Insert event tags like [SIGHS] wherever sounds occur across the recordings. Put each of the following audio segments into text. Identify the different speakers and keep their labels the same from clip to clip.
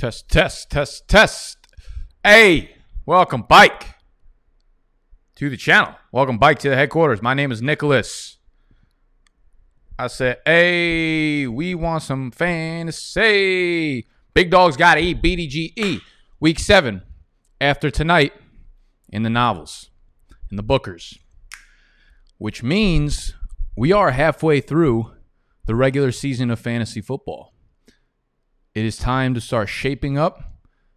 Speaker 1: Test, test, test, test. Hey, welcome, Bike, to the channel. Welcome, Bike, to the headquarters. My name is Nicholas. I said, hey, we want some fantasy. Big dogs got to eat BDGE. Week seven after tonight in the novels, in the bookers, which means we are halfway through the regular season of fantasy football. It is time to start shaping up.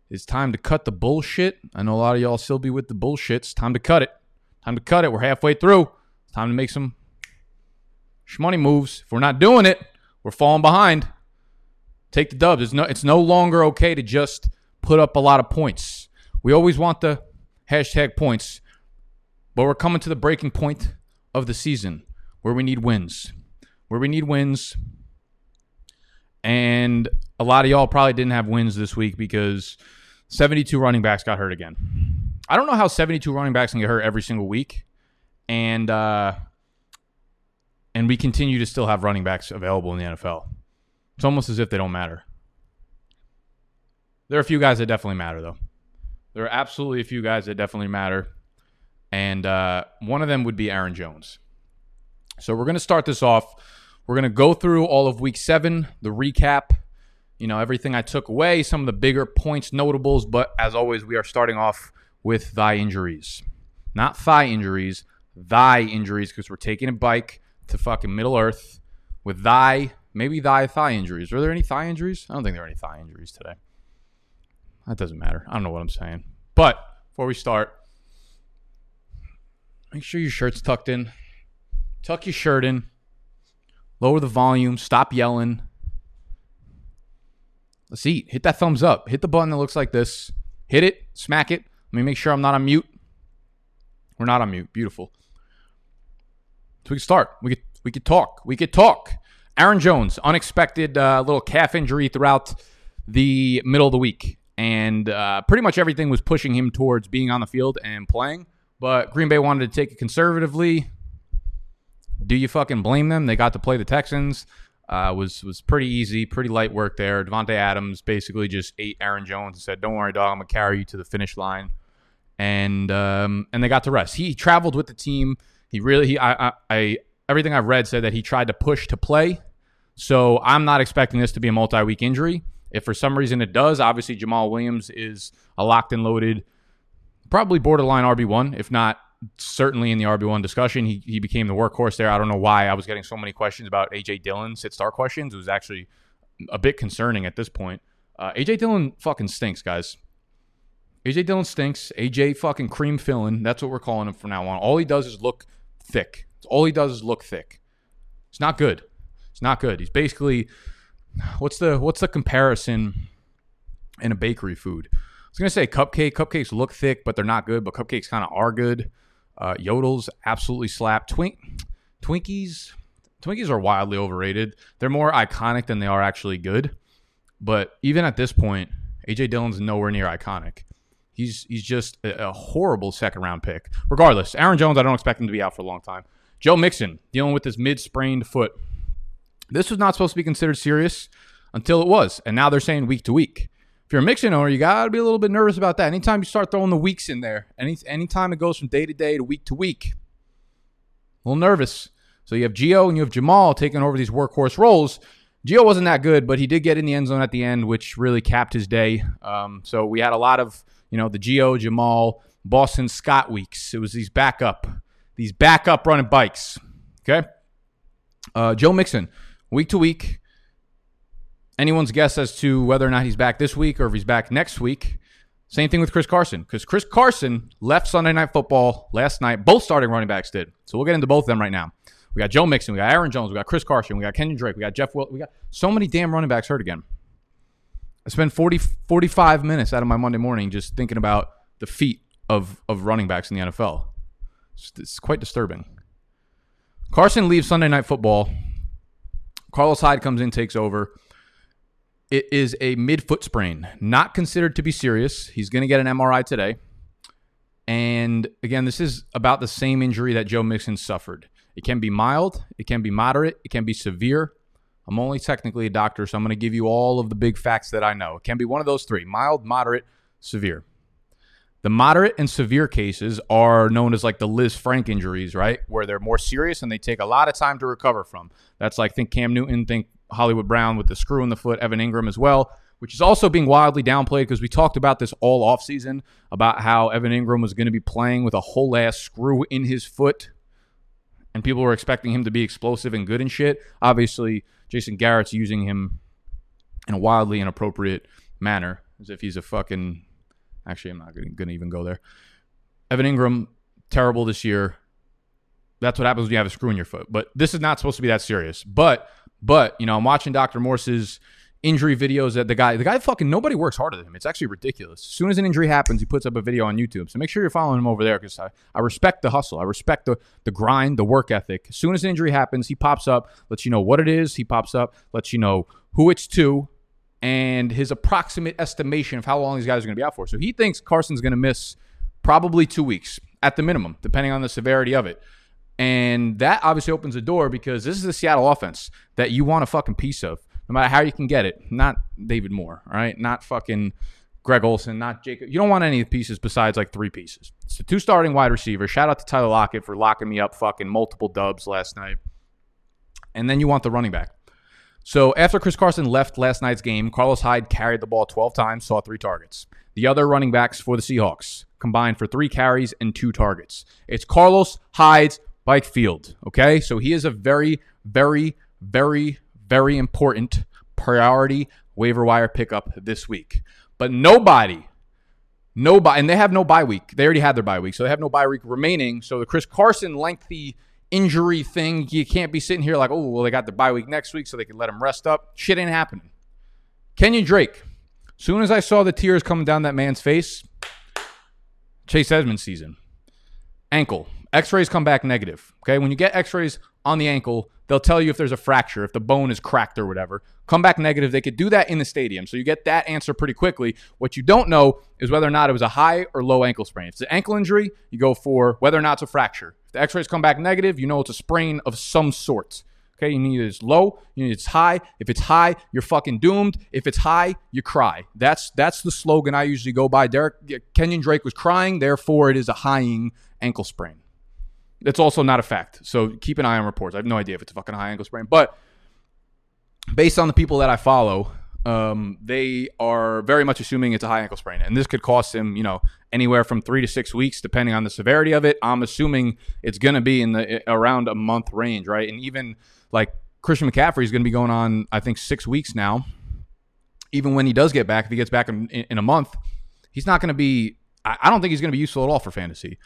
Speaker 1: It's time to cut the bullshit. I know a lot of y'all still be with the bullshit. It's time to cut it. Time to cut it. We're halfway through. It's time to make some shmoney moves. If we're not doing it, we're falling behind. Take the dubs. It's no, it's no longer okay to just put up a lot of points. We always want the hashtag points, but we're coming to the breaking point of the season where we need wins. Where we need wins. And a lot of y'all probably didn't have wins this week because 72 running backs got hurt again. I don't know how 72 running backs can get hurt every single week. And uh and we continue to still have running backs available in the NFL. It's almost as if they don't matter. There are a few guys that definitely matter though. There are absolutely a few guys that definitely matter. And uh, one of them would be Aaron Jones. So we're going to start this off. We're going to go through all of week seven, the recap, you know, everything I took away, some of the bigger points, notables. But as always, we are starting off with thigh injuries. Not thigh injuries, thy injuries, because we're taking a bike to fucking Middle Earth with thy, maybe thy thigh injuries. Are there any thigh injuries? I don't think there are any thigh injuries today. That doesn't matter. I don't know what I'm saying. But before we start, make sure your shirt's tucked in. Tuck your shirt in. Lower the volume. Stop yelling. Let's eat. Hit that thumbs up. Hit the button that looks like this. Hit it. Smack it. Let me make sure I'm not on mute. We're not on mute. Beautiful. So we can start. We could we could talk. We could talk. Aaron Jones, unexpected uh, little calf injury throughout the middle of the week, and uh, pretty much everything was pushing him towards being on the field and playing. But Green Bay wanted to take it conservatively. Do you fucking blame them? They got to play the Texans. Uh, was was pretty easy, pretty light work there. Davante Adams basically just ate Aaron Jones and said, "Don't worry, dog. I'm gonna carry you to the finish line." And um, and they got to rest. He traveled with the team. He really he I, I, I everything I've read said that he tried to push to play. So I'm not expecting this to be a multi-week injury. If for some reason it does, obviously Jamaal Williams is a locked and loaded, probably borderline RB one, if not certainly in the RB one discussion. He he became the workhorse there. I don't know why I was getting so many questions about AJ Dillon sit start questions. It was actually a bit concerning at this point. Uh, AJ Dillon fucking stinks, guys. AJ Dillon stinks. AJ fucking cream filling. That's what we're calling him from now on. All he does is look thick. All he does is look thick. It's not good. It's not good. He's basically what's the what's the comparison in a bakery food? I was gonna say cupcake. Cupcakes look thick, but they're not good. But cupcakes kind of are good. Uh, Yodels absolutely slap. Twink Twinkies. Twinkies are wildly overrated. They're more iconic than they are actually good. But even at this point, AJ Dillon's nowhere near iconic. He's he's just a, a horrible second round pick. Regardless, Aaron Jones, I don't expect him to be out for a long time. Joe Mixon dealing with his mid sprained foot. This was not supposed to be considered serious until it was, and now they're saying week to week. If you're a Mixon owner, you gotta be a little bit nervous about that. Anytime you start throwing the weeks in there, any anytime it goes from day to day to week to week, a little nervous. So you have Gio and you have Jamal taking over these workhorse roles. Gio wasn't that good, but he did get in the end zone at the end, which really capped his day. Um, so we had a lot of, you know, the Gio, Jamal, Boston Scott weeks. It was these backup, these backup running bikes. Okay. Uh, Joe Mixon, week to week. Anyone's guess as to whether or not he's back this week or if he's back next week. Same thing with Chris Carson, because Chris Carson left Sunday Night Football last night. Both starting running backs did. So we'll get into both of them right now. We got Joe Mixon, we got Aaron Jones, we got Chris Carson, we got Kenyan Drake, we got Jeff. We got so many damn running backs hurt again. I spent 40, 45 minutes out of my Monday morning just thinking about the feet of, of running backs in the NFL. It's, it's quite disturbing. Carson leaves Sunday Night Football. Carlos Hyde comes in, takes over. It is a midfoot sprain, not considered to be serious. He's going to get an MRI today. And again, this is about the same injury that Joe Mixon suffered. It can be mild, it can be moderate, it can be severe. I'm only technically a doctor, so I'm going to give you all of the big facts that I know. It can be one of those three mild, moderate, severe. The moderate and severe cases are known as like the Lisfranc injuries, right? Where they're more serious and they take a lot of time to recover from. That's like think Cam Newton, think Hollywood Brown with the screw in the foot, Evan Engram as well, which is also being wildly downplayed because we talked about this all offseason about how Evan Engram was going to be playing with a whole ass screw in his foot. And people were expecting him to be explosive and good and shit. Obviously, Jason Garrett's using him in a wildly inappropriate manner, as if he's a fucking Actually, I'm not going to even go there. Evan Engram, terrible this year. That's what happens when you have a screw in your foot. But this is not supposed to be that serious. But, but you know, I'm watching Dr. Morse's injury videos that the guy, the guy fucking nobody works harder than him. It's actually ridiculous. As soon as an injury happens, he puts up a video on YouTube. So make sure you're following him over there because I, I respect the hustle. I respect the the grind, the work ethic. As soon as an injury happens, he pops up, lets you know what it is. He pops up, lets you know who it's to, and his approximate estimation of how long these guys are going to be out for. So he thinks Carson's going to miss probably two weeks at the minimum, depending on the severity of it. And that obviously opens the door because this is the Seattle offense that you want a fucking piece of, no matter how you can get it. Not David Moore, all right? Not fucking Greg Olsen, not Jacob. You don't want any pieces besides like three pieces. It's the two starting wide receivers. Shout out to Tyler Lockett for locking me up fucking multiple dubs last night. And then you want the running back. So after Chris Carson left last night's game, Carlos Hyde carried the ball 12 times, saw three targets. The other running backs for the Seahawks combined for three carries and two targets. It's Carlos Hyde's bike field. Okay. So he is a very, very, very, very important priority waiver wire pickup this week. But nobody, nobody, and they have no bye week. They already had their bye week. So they have no bye week remaining. So the Chris Carson lengthy injury thing. You can't be sitting here like, oh, well, they got the bye week next week, so they can let him rest up. Shit ain't happening. Kenyan Drake. Soon as I saw the tears coming down that man's face, Chase Edmonds season. Ankle. X-rays come back negative. Okay, when you get X-rays on the ankle, they'll tell you if there's a fracture, if the bone is cracked or whatever. Come back negative. They could do that in the stadium, so you get that answer pretty quickly. What you don't know is whether or not it was a high or low ankle sprain. If it's an ankle injury, you go for whether or not it's a fracture. If the X-rays come back negative, you know it's a sprain of some sort. Okay, you need it's low, you need it's high. If it's high, you're fucking doomed. If it's high, you cry. That's that's the slogan I usually go by. Derek Kenyan Drake was crying, therefore it is a highing ankle sprain. That's also not a fact. So keep an eye on reports. I have no idea if it's a fucking high ankle sprain, but based on the people that I follow, um, they are very much assuming it's a high ankle sprain, and this could cost him, you know, anywhere from three to six weeks, depending on the severity of it. I'm assuming it's going to be in the around a month range, right? And even like Christian McCaffrey is going to be going on, I think, six weeks now. Even when he does get back, if he gets back in, in a month, he's not going to be. I don't think he's going to be useful at all for fantasy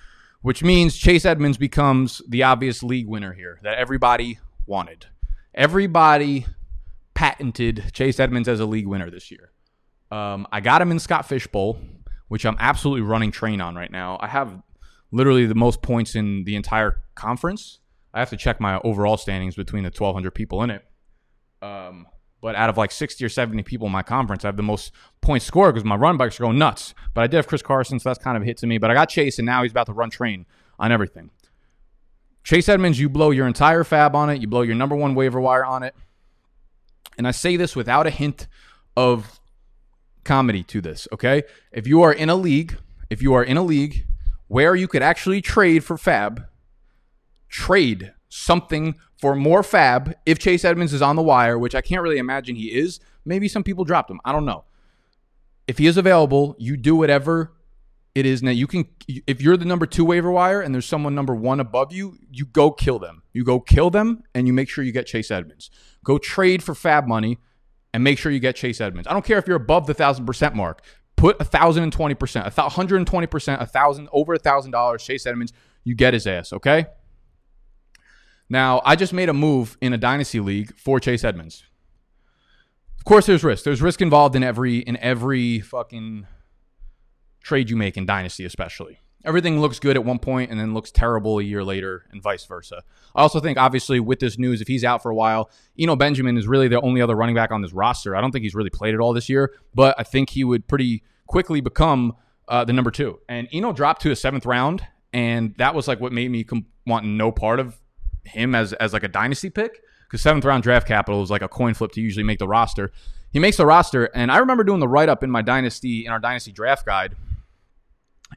Speaker 1: which means Chase Edmonds becomes the obvious league winner here that everybody wanted. Everybody patented Chase Edmonds as a league winner this year. Um, I got him in Scott Fish Bowl, which I'm absolutely running train on right now. I have literally the most points in the entire conference. I have to check my overall standings between the 1,200 people in it. Um, but out of like 60 or 70 people in my conference, I have the most points scored because my run bikes are going nuts. But I did have Chris Carson, so that's kind of a hit to me. But I got Chase, and now he's about to run train on everything. Chase Edmonds, you blow your entire fab on it. You blow your number one waiver wire on it. And I say this without a hint of comedy to this, okay? If you are in a league, if you are in a league where you could actually trade for fab, trade something for more fab if Chase Edmonds is on the wire, which I can't really imagine he is. Maybe some people dropped him. I don't know. If he is available, you do whatever it is now. You can, if you're the number two waiver wire and there's someone number one above you, you go kill them. You go kill them and you make sure you get Chase Edmonds. Go trade for fab money and make sure you get Chase Edmonds. I don't care if you're above the thousand percent mark. Put a thousand and twenty percent, a hundred and twenty percent, a thousand over a thousand dollars. Chase Edmonds, you get his ass. Okay. Now, I just made a move in a dynasty league for Chase Edmonds. Of course, there's risk. There's risk involved in every in every fucking trade you make in dynasty, especially. Everything looks good at one point and then looks terrible a year later, and vice versa. I also think, obviously, with this news, if he's out for a while, Eno Benjamin is really the only other running back on this roster. I don't think he's really played it all this year, but I think he would pretty quickly become uh, the number two. And Eno dropped to a seventh round, and that was like what made me com- want no part of him as as like a dynasty pick because seventh round draft capital is like a coin flip to usually make the roster. He makes the roster, and I remember doing the write up in my dynasty in our dynasty draft guide,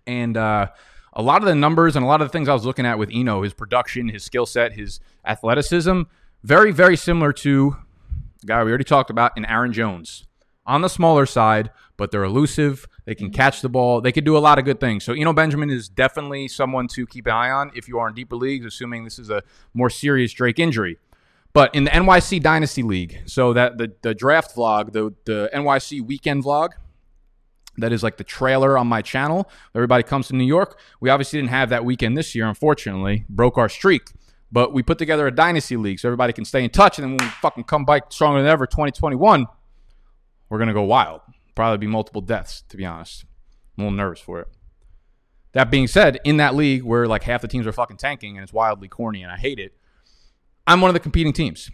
Speaker 1: and uh, a lot of the numbers and a lot of the things I was looking at with Eno, his production, his skill set, his athleticism, very very similar to the guy we already talked about in Aaron Jones on the smaller side, but they're elusive. They can mm-hmm. catch the ball. They could do a lot of good things. So Eno Benjamin is definitely someone to keep an eye on if you are in deeper leagues, assuming this is a more serious Drake injury. But in the NYC Dynasty League, so that the, the draft vlog, the, the NYC weekend vlog, that is like the trailer on my channel. Everybody comes to New York. We obviously didn't have that weekend this year, unfortunately. Broke our streak. But we put together a dynasty league so everybody can stay in touch. And then when we fucking come back stronger than ever 2021, we're going to go wild. Probably be multiple deaths, to be honest. I'm a little nervous for it. That being said, in that league where like half the teams are fucking tanking and it's wildly corny and I hate it, I'm one of the competing teams.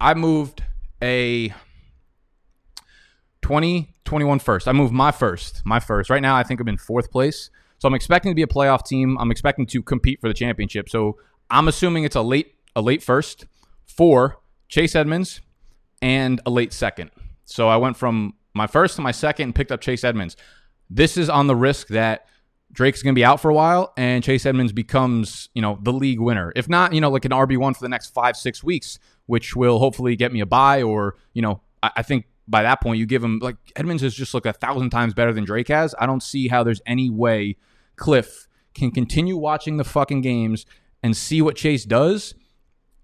Speaker 1: I moved a 2021 first. I moved my first, my first. Right now, I think I'm in fourth place. So I'm expecting to be a playoff team. I'm expecting to compete for the championship. So I'm assuming it's a late, a late first for Chase Edmonds and a late second. So I went from my first to my second and picked up Chase Edmonds. This is on the risk that Drake's going to be out for a while and Chase Edmonds becomes, you know, the league winner. If not, you know, like an RB1 for the next five, six weeks, which will hopefully get me a buy or, you know, I, I think by that point you give him like Edmonds is just like a thousand times better than Drake has. I don't see how there's any way Kliff can continue watching the fucking games and see what Chase does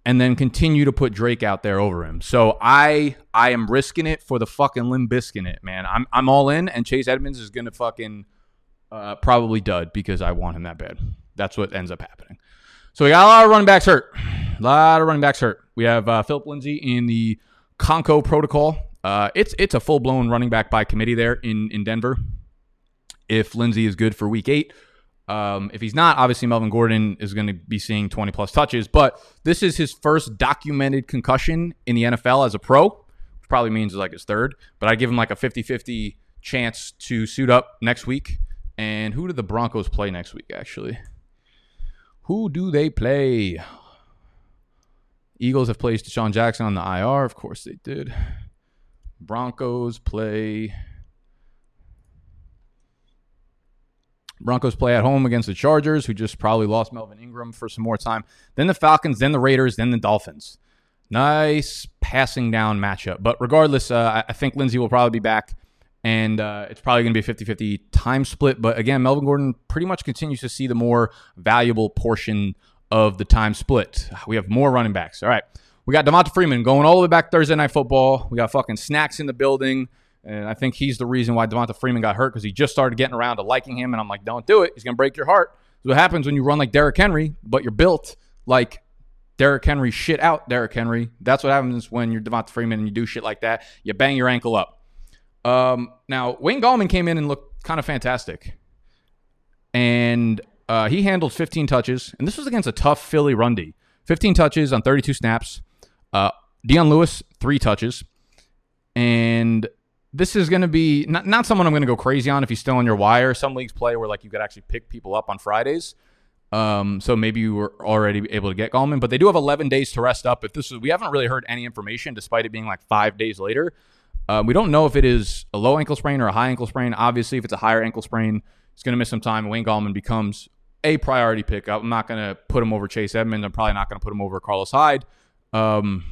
Speaker 1: and then continue to put Drake out there over him. So I I am risking it for the fucking Limb Biscuit it, man. I'm I'm all in and Chase Edmonds is gonna fucking uh, probably dud because I want him that bad. That's what ends up happening. So we got a lot of running backs hurt. A lot of running backs hurt. We have uh, Philip Lindsay in the Conco protocol. Uh, it's it's a full blown running back by committee there in in Denver. If Lindsay is good for week eight, um, if he's not, obviously Melvin Gordon is going to be seeing 20 plus touches. But this is his first documented concussion in the NFL as a pro, which probably means like his third. But I give him like a 50 50 chance to suit up next week. And who do the Broncos play next week, actually? Who do they play? Eagles have placed DeSean Jackson on the IR. Of course they did. Broncos play. Broncos play at home against the Chargers, who just probably lost Melvin Ingram for some more time. Then the Falcons, then the Raiders, then the Dolphins. Nice passing down matchup. But regardless, uh, I think Lindsay will probably be back, and uh, it's probably going to be a 50 50 time split. But again, Melvin Gordon pretty much continues to see the more valuable portion of the time split. We have more running backs. All right. We got Devonta Freeman going all the way back Thursday Night Football. We got fucking snacks in the building. And I think he's the reason why Devonta Freeman got hurt because he just started getting around to liking him. And I'm like, don't do it. He's going to break your heart. So what happens when you run like Derrick Henry, but you're built like Derrick Henry shit out Derrick Henry. That's what happens when you're Devonta Freeman and you do shit like that. You bang your ankle up. Um, now, Wayne Gallman came in and looked kind of fantastic. And uh, he handled 15 touches. And this was against a tough Philly run D. 15 touches on 32 snaps. Uh, Dion Lewis, three touches. And this is going to be not, not someone I'm going to go crazy on if he's still on your wire. Some leagues play where like you could actually pick people up on Fridays. Um, so maybe you were already able to get Gallman, but they do have 11 days to rest up. If this is, we haven't really heard any information, despite it being like five days later. Uh, we don't know if it is a low ankle sprain or a high ankle sprain. Obviously, if it's a higher ankle sprain, it's going to miss some time. Wayne Gallman becomes a priority pick. I'm not going to put him over Chase Edmonds. I'm probably not going to put him over Carlos Hyde. Um,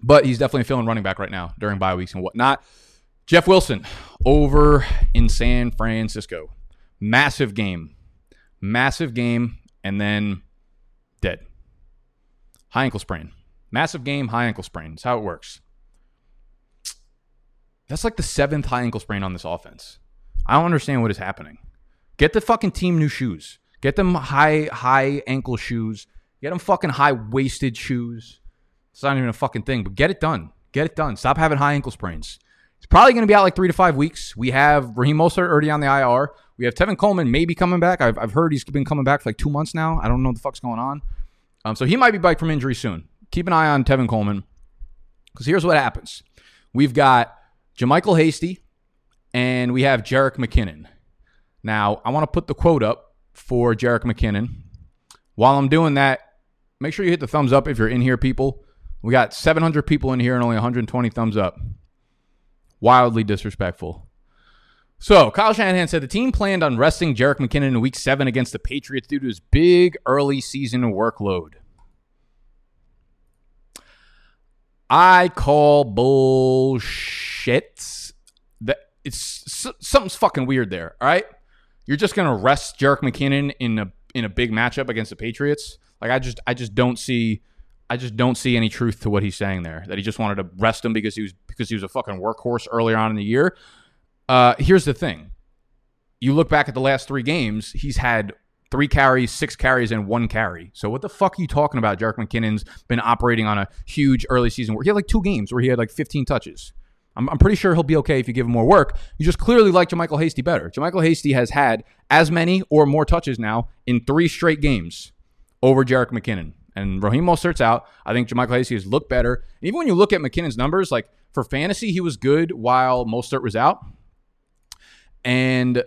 Speaker 1: but he's definitely feeling running back right now during bye weeks and whatnot. Jeff Wilson over in San Francisco. Massive game. Massive game, and then dead. High ankle sprain. Massive game, high ankle sprain. How it works. That's like the seventh high ankle sprain on this offense. I don't understand what is happening. Get the fucking team new shoes. Get them high high ankle shoes. Get them fucking high waisted shoes. It's not even a fucking thing, but get it done. Get it done. Stop having high ankle sprains. It's probably going to be out like three to five weeks. We have Raheem Mostert already on the IR. We have Tevin Coleman maybe coming back. I've, I've heard he's been coming back for like two months now. I don't know what the fuck's going on. Um, so he might be back from injury soon. Keep an eye on Tevin Coleman because here's what happens. We've got JaMycal Hasty and we have Jerick McKinnon. Now, I want to put the quote up for Jerick McKinnon. While I'm doing that, make sure you hit the thumbs up if you're in here, people. We got 700 people in here and only 120 thumbs up. Wildly disrespectful. So, Kyle Shanahan said the team planned on resting Jerick McKinnon in week seven against the Patriots due to his big early season workload. I call bullshit. That it's something's fucking weird there. All right, you're just gonna rest Jerick McKinnon in a in a big matchup against the Patriots. Like I just I just don't see I just don't see any truth to what he's saying there. That he just wanted to rest him because he was because he was a fucking workhorse earlier on in the year. Uh, here's the thing: you look back at the last three games, he's had three carries, six carries, and one carry. So what the fuck are you talking about? Jerick McKinnon's been operating on a huge early season where he had like two games where he had like 15 touches. I'm, I'm pretty sure he'll be okay if you give him more work. You just clearly like JaMycal Hasty better. JaMycal Hasty has had as many or more touches now in three straight games over Jerick McKinnon. And Raheem Mostert's out. I think JaMycal Hasty has looked better. And even when you look at McKinnon's numbers, like for fantasy, he was good while Mostert was out. And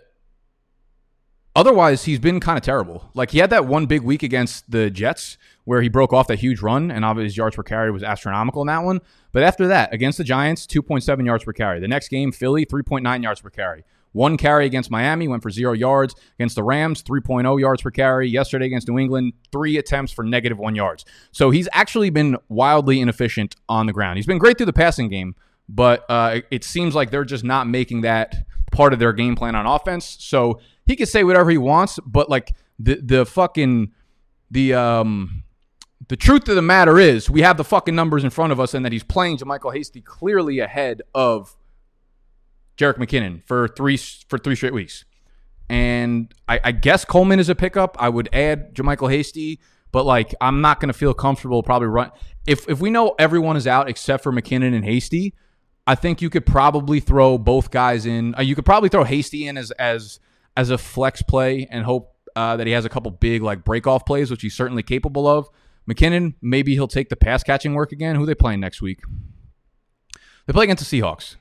Speaker 1: otherwise, he's been kind of terrible. Like he had that one big week against the Jets where he broke off that huge run, and obviously his yards per carry was astronomical in that one. But after that, against the Giants, 2.7 yards per carry. The next game, Philly, 3.9 yards per carry. One carry against Miami went for zero yards. Against the Rams, 3.0 yards per carry. Yesterday against New England, three attempts for negative one yards. So he's actually been wildly inefficient on the ground. He's been great through the passing game, but uh, it seems like they're just not making that part of their game plan on offense. So he can say whatever he wants, but like the the fucking the um the truth of the matter is we have the fucking numbers in front of us and that he's playing JaMycal Hasty clearly ahead of Jerick McKinnon for three for three straight weeks. And I, I guess Coleman is a pickup. I would add JaMycal Hasty, but like I'm not going to feel comfortable probably run if if we know everyone is out except for McKinnon and Hasty. I think you could probably throw both guys in. Uh, you could probably throw Hasty in as as as a flex play and hope uh, that he has a couple big like break off plays, which he's certainly capable of. McKinnon, maybe he'll take the pass catching work again. Who they playing next week? They play against the Seahawks.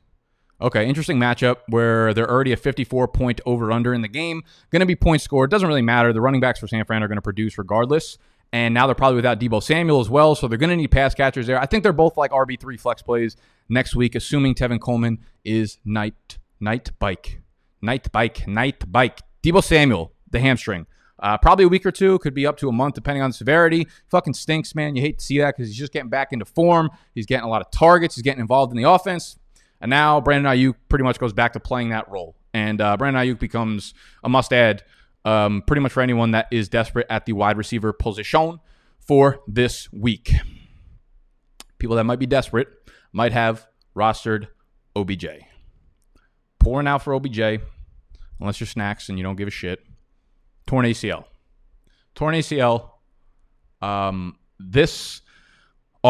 Speaker 1: Okay, interesting matchup where they're already a 54 point over under in the game. Going to be points scored. Doesn't really matter. The running backs for San Fran are going to produce regardless. And now they're probably without Deebo Samuel as well. So they're going to need pass catchers there. I think they're both like RB3 flex plays next week, assuming Tevin Coleman is night, night bike. Night bike, night bike. Deebo Samuel, the hamstring. Uh, probably a week or two, could be up to a month, depending on the severity. Fucking stinks, man. You hate to see that because he's just getting back into form. He's getting a lot of targets. He's getting involved in the offense. And now Brandon Aiyuk pretty much goes back to playing that role. And uh, Brandon Aiyuk becomes a must add um, pretty much for anyone that is desperate at the wide receiver position for this week. People that might be desperate might have rostered OBJ. Pouring out for OBJ, unless you're snacks and you don't give a shit. Torn ACL. Torn ACL. Um, this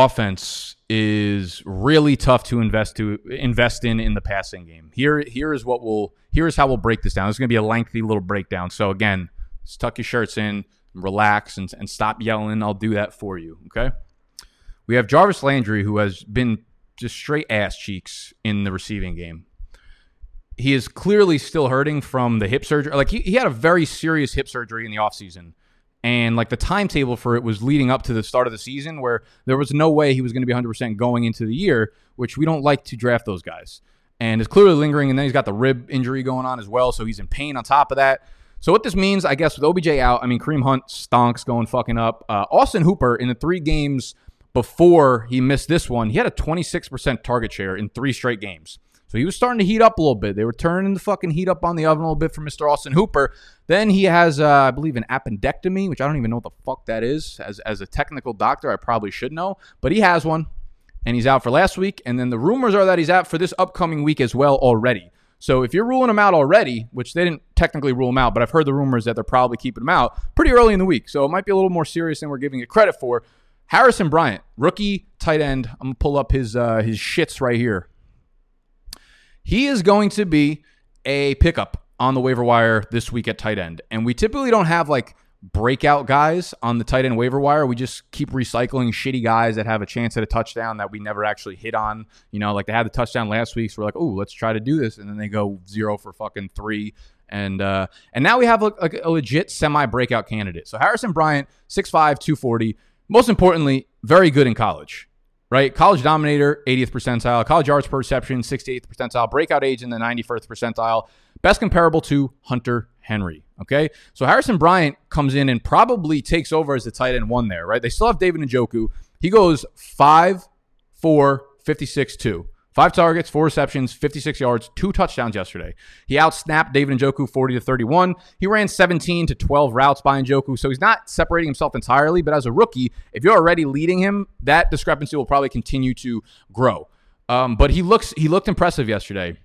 Speaker 1: offense is really tough to invest to invest in in the passing game. Here here is what we'll here is how we'll break this down. It's going to be a lengthy little breakdown. So again, just tuck your shirts in, relax, and, and stop yelling. I'll do that for you. Okay. We have Jarvis Landry, who has been just straight ass cheeks in the receiving game. He is clearly still hurting from the hip surgery. Like he, he had a very serious hip surgery in the offseason and like the timetable for it was leading up to the start of the season where there was no way he was going to be 100% going into the year which we don't like to draft those guys. And it's clearly lingering and then he's got the rib injury going on as well so he's in pain on top of that. So what this means i guess with obj out i mean kareem hunt stonks going fucking up. Uh, austin hooper in the three games before he missed this one he had a 26% target share in three straight games so he was starting to heat up a little bit. They were turning the fucking heat up on the oven a little bit for Mr. Austin Hooper. Then he has, uh, I believe, an appendectomy, which I don't even know what the fuck that is. As, as a technical doctor, I probably should know, but he has one, and he's out for last week. And then the rumors are that he's out for this upcoming week as well already. So if you're ruling him out already, which they didn't technically rule him out, but I've heard the rumors that they're probably keeping him out pretty early in the week. So it might be a little more serious than we're giving it credit for. Harrison Bryant, rookie tight end. I'm gonna pull up his uh, his shits right here. He is going to be a pickup on the waiver wire this week at tight end. And we typically don't have like breakout guys on the tight end waiver wire. We just keep recycling shitty guys that have a chance at a touchdown that we never actually hit on. You know, like they had the touchdown last week, so we're like, oh, let's try to do this, and then they go zero for fucking three. And uh, and now we have a, a, a legit semi breakout candidate. So Harrison Bryant, 6'5", 240. Most importantly, very good in college. Right? College dominator, 80th percentile. College yards per reception, 68th percentile. Breakout age in the 91st percentile. Best comparable to Hunter Henry. Okay. So Harrison Bryant comes in and probably takes over as the tight end one there, right? They still have David Njoku. He goes 5, 4, 56, 2. Five targets, four receptions, 56 yards, two touchdowns yesterday. He outsnapped David Njoku 40 to 31. He ran 17 to 12 routes by Njoku, so he's not separating himself entirely. But as a rookie, if you're already leading him, that discrepancy will probably continue to grow. Um, but he looks he looked impressive yesterday.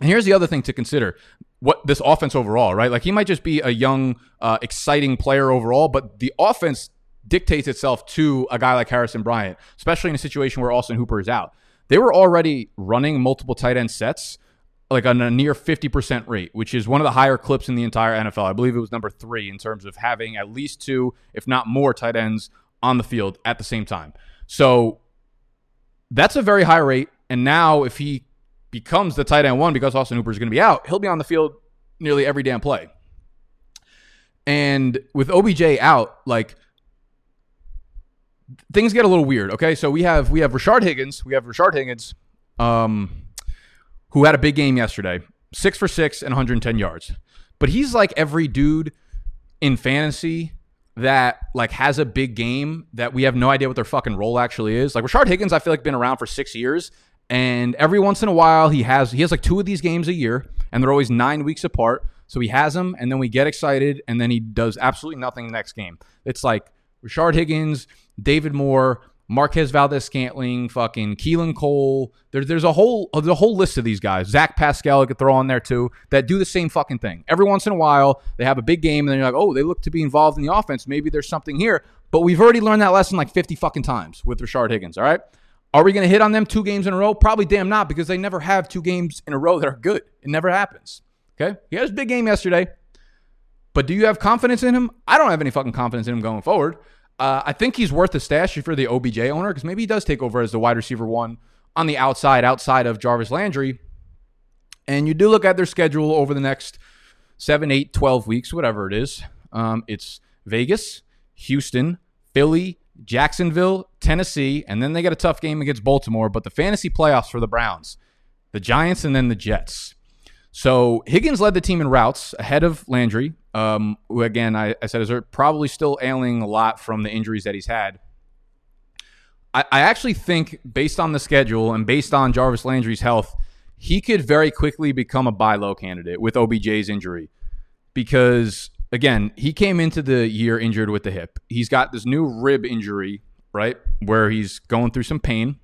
Speaker 1: And here's the other thing to consider: what this offense overall, right? Like he might just be a young, uh, exciting player overall, but the offense dictates itself to a guy like Harrison Bryant, especially in a situation where Austin Hooper is out. They were already running multiple tight end sets like on a near 50% rate, which is one of the higher clips in the entire NFL. I believe it was number three in terms of having at least two, if not more, tight ends on the field at the same time. So that's a very high rate. And now, if he becomes the tight end one because Austin Hooper is going to be out, he'll be on the field nearly every damn play. And with OBJ out, like things get a little weird. Okay, so we have we have Rashard Higgins, we have Rashard Higgins, um, who had a big game yesterday, six for six and 110 yards. But he's like every dude in fantasy that like has a big game that we have no idea what their fucking role actually is. Like Rashard Higgins, I feel like been around for six years, and every once in a while he has he has like two of these games a year, and they're always nine weeks apart. So he has them, and then we get excited, and then he does absolutely nothing the next game. It's like Rashard Higgins, David Moore, Marquez Valdes Scantling, fucking Keelan Cole. There's there's a whole there's a whole list of these guys. Zach Pascal I could throw on there too that do the same fucking thing. Every once in a while they have a big game and then you're like, oh, they look to be involved in the offense. Maybe there's something here. But we've already learned that lesson like 50 fucking times with Rashard Higgins. All right. Are we going to hit on them two games in a row? Probably damn not because they never have two games in a row that are good. It never happens. Okay. He had his big game yesterday. But do you have confidence in him? I don't have any fucking confidence in him going forward. Uh, I think he's worth a stash if you're the OBJ owner because maybe he does take over as the wide receiver one on the outside, outside of Jarvis Landry. And you do look at their schedule over the next seven, eight, 12 weeks, whatever it is. Um, it's Vegas, Houston, Philly, Jacksonville, Tennessee, and then they get a tough game against Baltimore. But the fantasy playoffs for the Browns, the Giants, and then the Jets. So Higgins led the team in routes ahead of Landry, um, who again I, I said is probably still ailing a lot from the injuries that he's had. I, I actually think, based on the schedule and based on Jarvis Landry's health, he could very quickly become a buy low candidate with OBJ's injury, because again he came into the year injured with the hip. He's got this new rib injury, right, where he's going through some pain.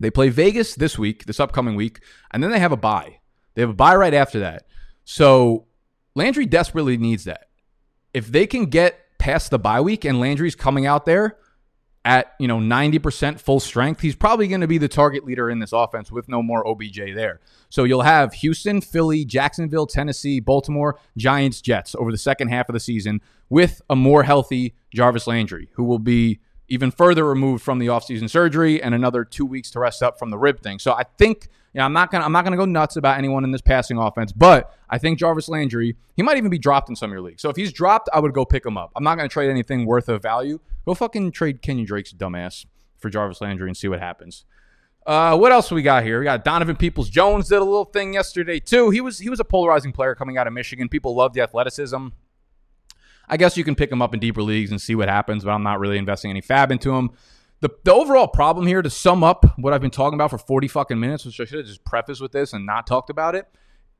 Speaker 1: They play Vegas this week, this upcoming week, and then they have a bye. They have a bye right after that. So Landry desperately needs that. If they can get past the bye week and Landry's coming out there at, you know, 90% full strength, he's probably going to be the target leader in this offense with no more OBJ there. So you'll have Houston, Philly, Jacksonville, Tennessee, Baltimore, Giants, Jets over the second half of the season with a more healthy Jarvis Landry, who will be even further removed from the offseason surgery and another two weeks to rest up from the rib thing. So I think you know, I'm not gonna I'm not gonna go nuts about anyone in this passing offense, but I think Jarvis Landry, he might even be dropped in some of your leagues. So if he's dropped, I would go pick him up. I'm not gonna trade anything worth of value. Go fucking trade Kenyan Drake's dumbass for Jarvis Landry and see what happens. Uh, what else we got here? We got Donovan Peoples Jones did a little thing yesterday too. He was he was a polarizing player coming out of Michigan. People love the athleticism. I guess you can pick him up in deeper leagues and see what happens, but I'm not really investing any fab into him. The, the overall problem here, to sum up what I've been talking about for 40 fucking minutes, which I should have just prefaced with this and not talked about it,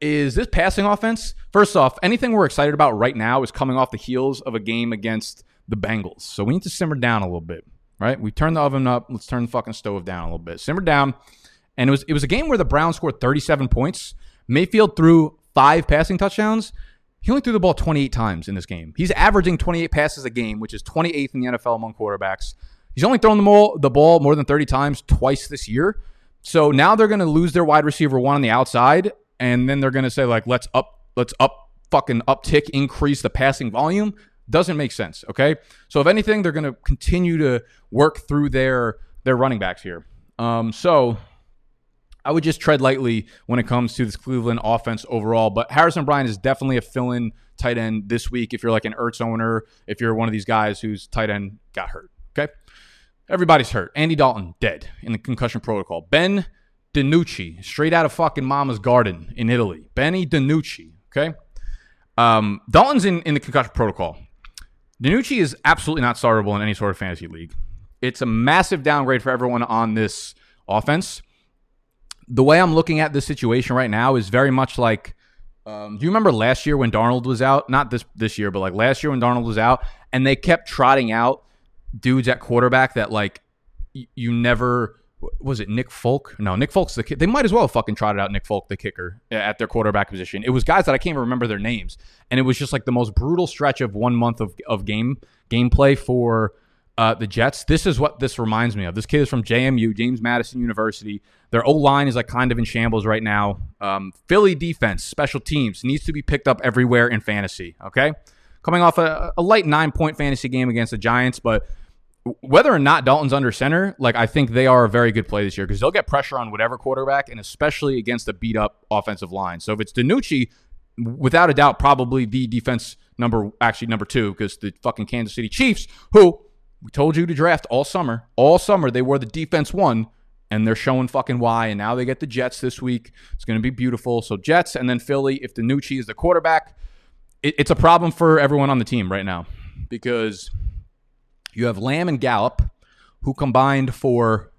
Speaker 1: is this passing offense. First off, anything we're excited about right now is coming off the heels of a game against the Bengals. So we need to simmer down a little bit, right? We turn the oven up. Let's turn the fucking stove down a little bit. Simmer down. And it was it was a game where the Browns scored 37 points. Mayfield threw five passing touchdowns. He only threw the ball 28 times in this game. He's averaging 28 passes a game, which is 28th in the NFL among quarterbacks. He's only thrown the ball, the ball more than 30 times twice this year. So now they're going to lose their wide receiver one on the outside, and then they're going to say like, let's up, let's up, fucking uptick, increase the passing volume. Doesn't make sense. Okay, so if anything, they're going to continue to work through their their running backs here. Um, so I would just tread lightly when it comes to this Cleveland offense overall. But Harrison Bryant is definitely a fill in tight end this week if you're like an Ertz owner, if you're one of these guys whose tight end got hurt. Okay. Everybody's hurt. Andy Dalton, dead in the concussion protocol. Ben DiNucci, straight out of fucking mama's garden in Italy. Benny DiNucci, okay? Um, Dalton's in, in the concussion protocol. DiNucci is absolutely not startable in any sort of fantasy league. It's a massive downgrade for everyone on this offense. The way I'm looking at this situation right now is very much like um, do you remember last year when Darnold was out? Not this this year, but like last year when Darnold was out, and they kept trotting out dudes at quarterback that like you never was it Nick Folk? No, Nick Folk's the kid. They might as well have fucking trotted out Nick Folk, the kicker, at their quarterback position. It was guys that I can't even remember their names, and it was just like the most brutal stretch of one month of of game gameplay for uh, the Jets. This is what this reminds me of. This kid is from JMU, James Madison University. Their O line is like kind of in shambles right now. Um, Philly defense, special teams needs to be picked up everywhere in fantasy. Okay, coming off a, a light nine point fantasy game against the Giants, but whether or not Dalton's under center, like I think they are a very good play this year because they'll get pressure on whatever quarterback, and especially against a beat up offensive line. So if it's DiNucci, without a doubt, probably the defense number, actually number two, because the fucking Kansas City Chiefs, who we told you to draft all summer, all summer they were the defense one, and they're showing fucking why. And now they get the Jets this week. It's going to be beautiful. So Jets and then Philly. If DiNucci is the quarterback, it, it's a problem for everyone on the team right now because you have Lamb and Gallup, who combined for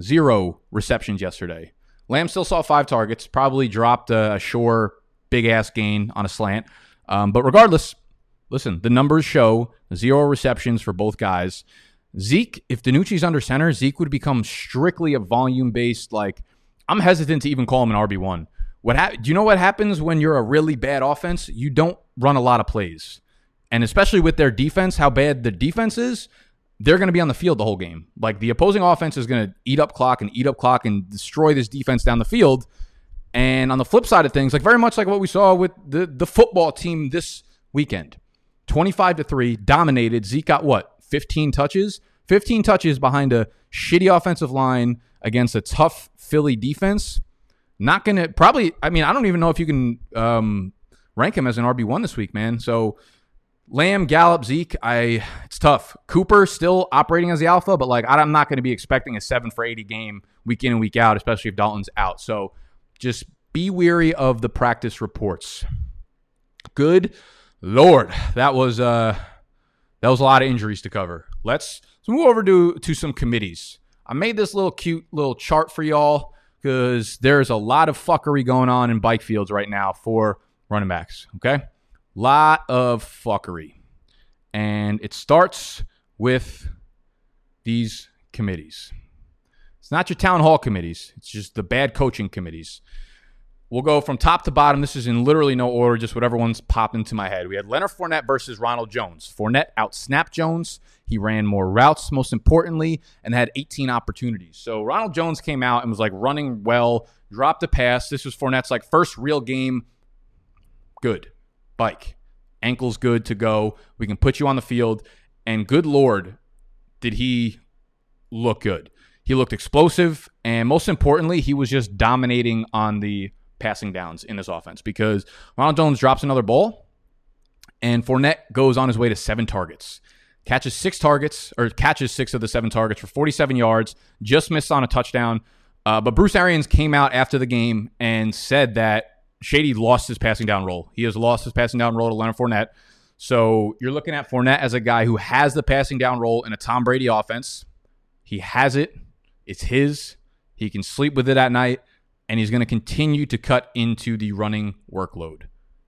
Speaker 1: zero receptions yesterday. Lamb still saw five targets, probably dropped a, sure big ass gain on a slant. Um, but regardless, listen, the numbers show zero receptions for both guys. Zeke, if DiNucci's under center, Zeke would become strictly a volume based. Like, I'm hesitant to even call him an RB one. What ha- do you know what happens when you're a really bad offense? You don't run a lot of plays and especially with their defense, how bad the defense is, they're going to be on the field the whole game. Like the opposing offense is going to eat up clock and eat up clock and destroy this defense down the field. And on the flip side of things, like very much like what we saw with the the football team this weekend, twenty five to three, dominated. Zeke got what fifteen touches, fifteen touches behind a shitty offensive line against a tough Philly defense. Not going to probably. I mean, I don't even know if you can um, rank him as an RB one this week, man. So Lamb, Gallup, Zeke, I it's tough. Cooper still operating as the alpha, but like I'm not going to be expecting a seven for 80 game week in and week out, especially if Dalton's out. So just be weary of the practice reports. Good lord, that was uh that was a lot of injuries to cover. Let's, let's move over to to some committees. I made this little cute little chart for y'all because there's a lot of fuckery going on in bike fields right now for running backs. Okay. Lot of fuckery. And it starts with these committees. It's not your town hall committees, it's just the bad coaching committees. We'll go from top to bottom. This is in literally no order, just whatever one's popped into my head. We had Leonard Fournette versus Ronald Jones. Fournette outsnapped Jones. He ran more routes, most importantly, and had 18 opportunities. So Ronald Jones came out and was like running well, dropped a pass. This was Fournette's like first real game. Good bike. Ankle's good to go. We can put you on the field. And good Lord, did he look good. He looked explosive. And most importantly, he was just dominating on the passing downs in this offense because Ronald Jones drops another ball and Fournette goes on his way to seven targets. Catches six targets, or catches six of the seven targets for 47 yards, just missed on a touchdown. Uh, but Bruce Arians came out after the game and said that Shady lost his passing down role. He has lost his passing down role to Leonard Fournette. So you're looking at Fournette as a guy who has the passing down role in a Tom Brady offense. He has it. It's his. He can sleep with it at night, and he's going to continue to cut into the running workload.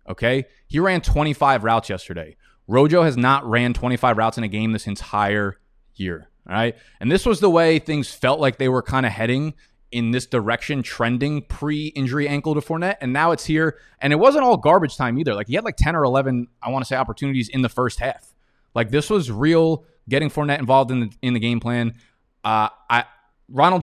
Speaker 1: Okay? He ran 25 routes yesterday. Rojo has not ran 25 routes in a game this entire year. All right. And this was the way things felt like they were kind of heading in this direction, trending pre-injury ankle to Fournette, and now it's here. And it wasn't all garbage time either. Like he had like ten or eleven, I want to say, opportunities in the first half. Like this was real, getting Fournette involved in the in the game plan. Uh, I Ronald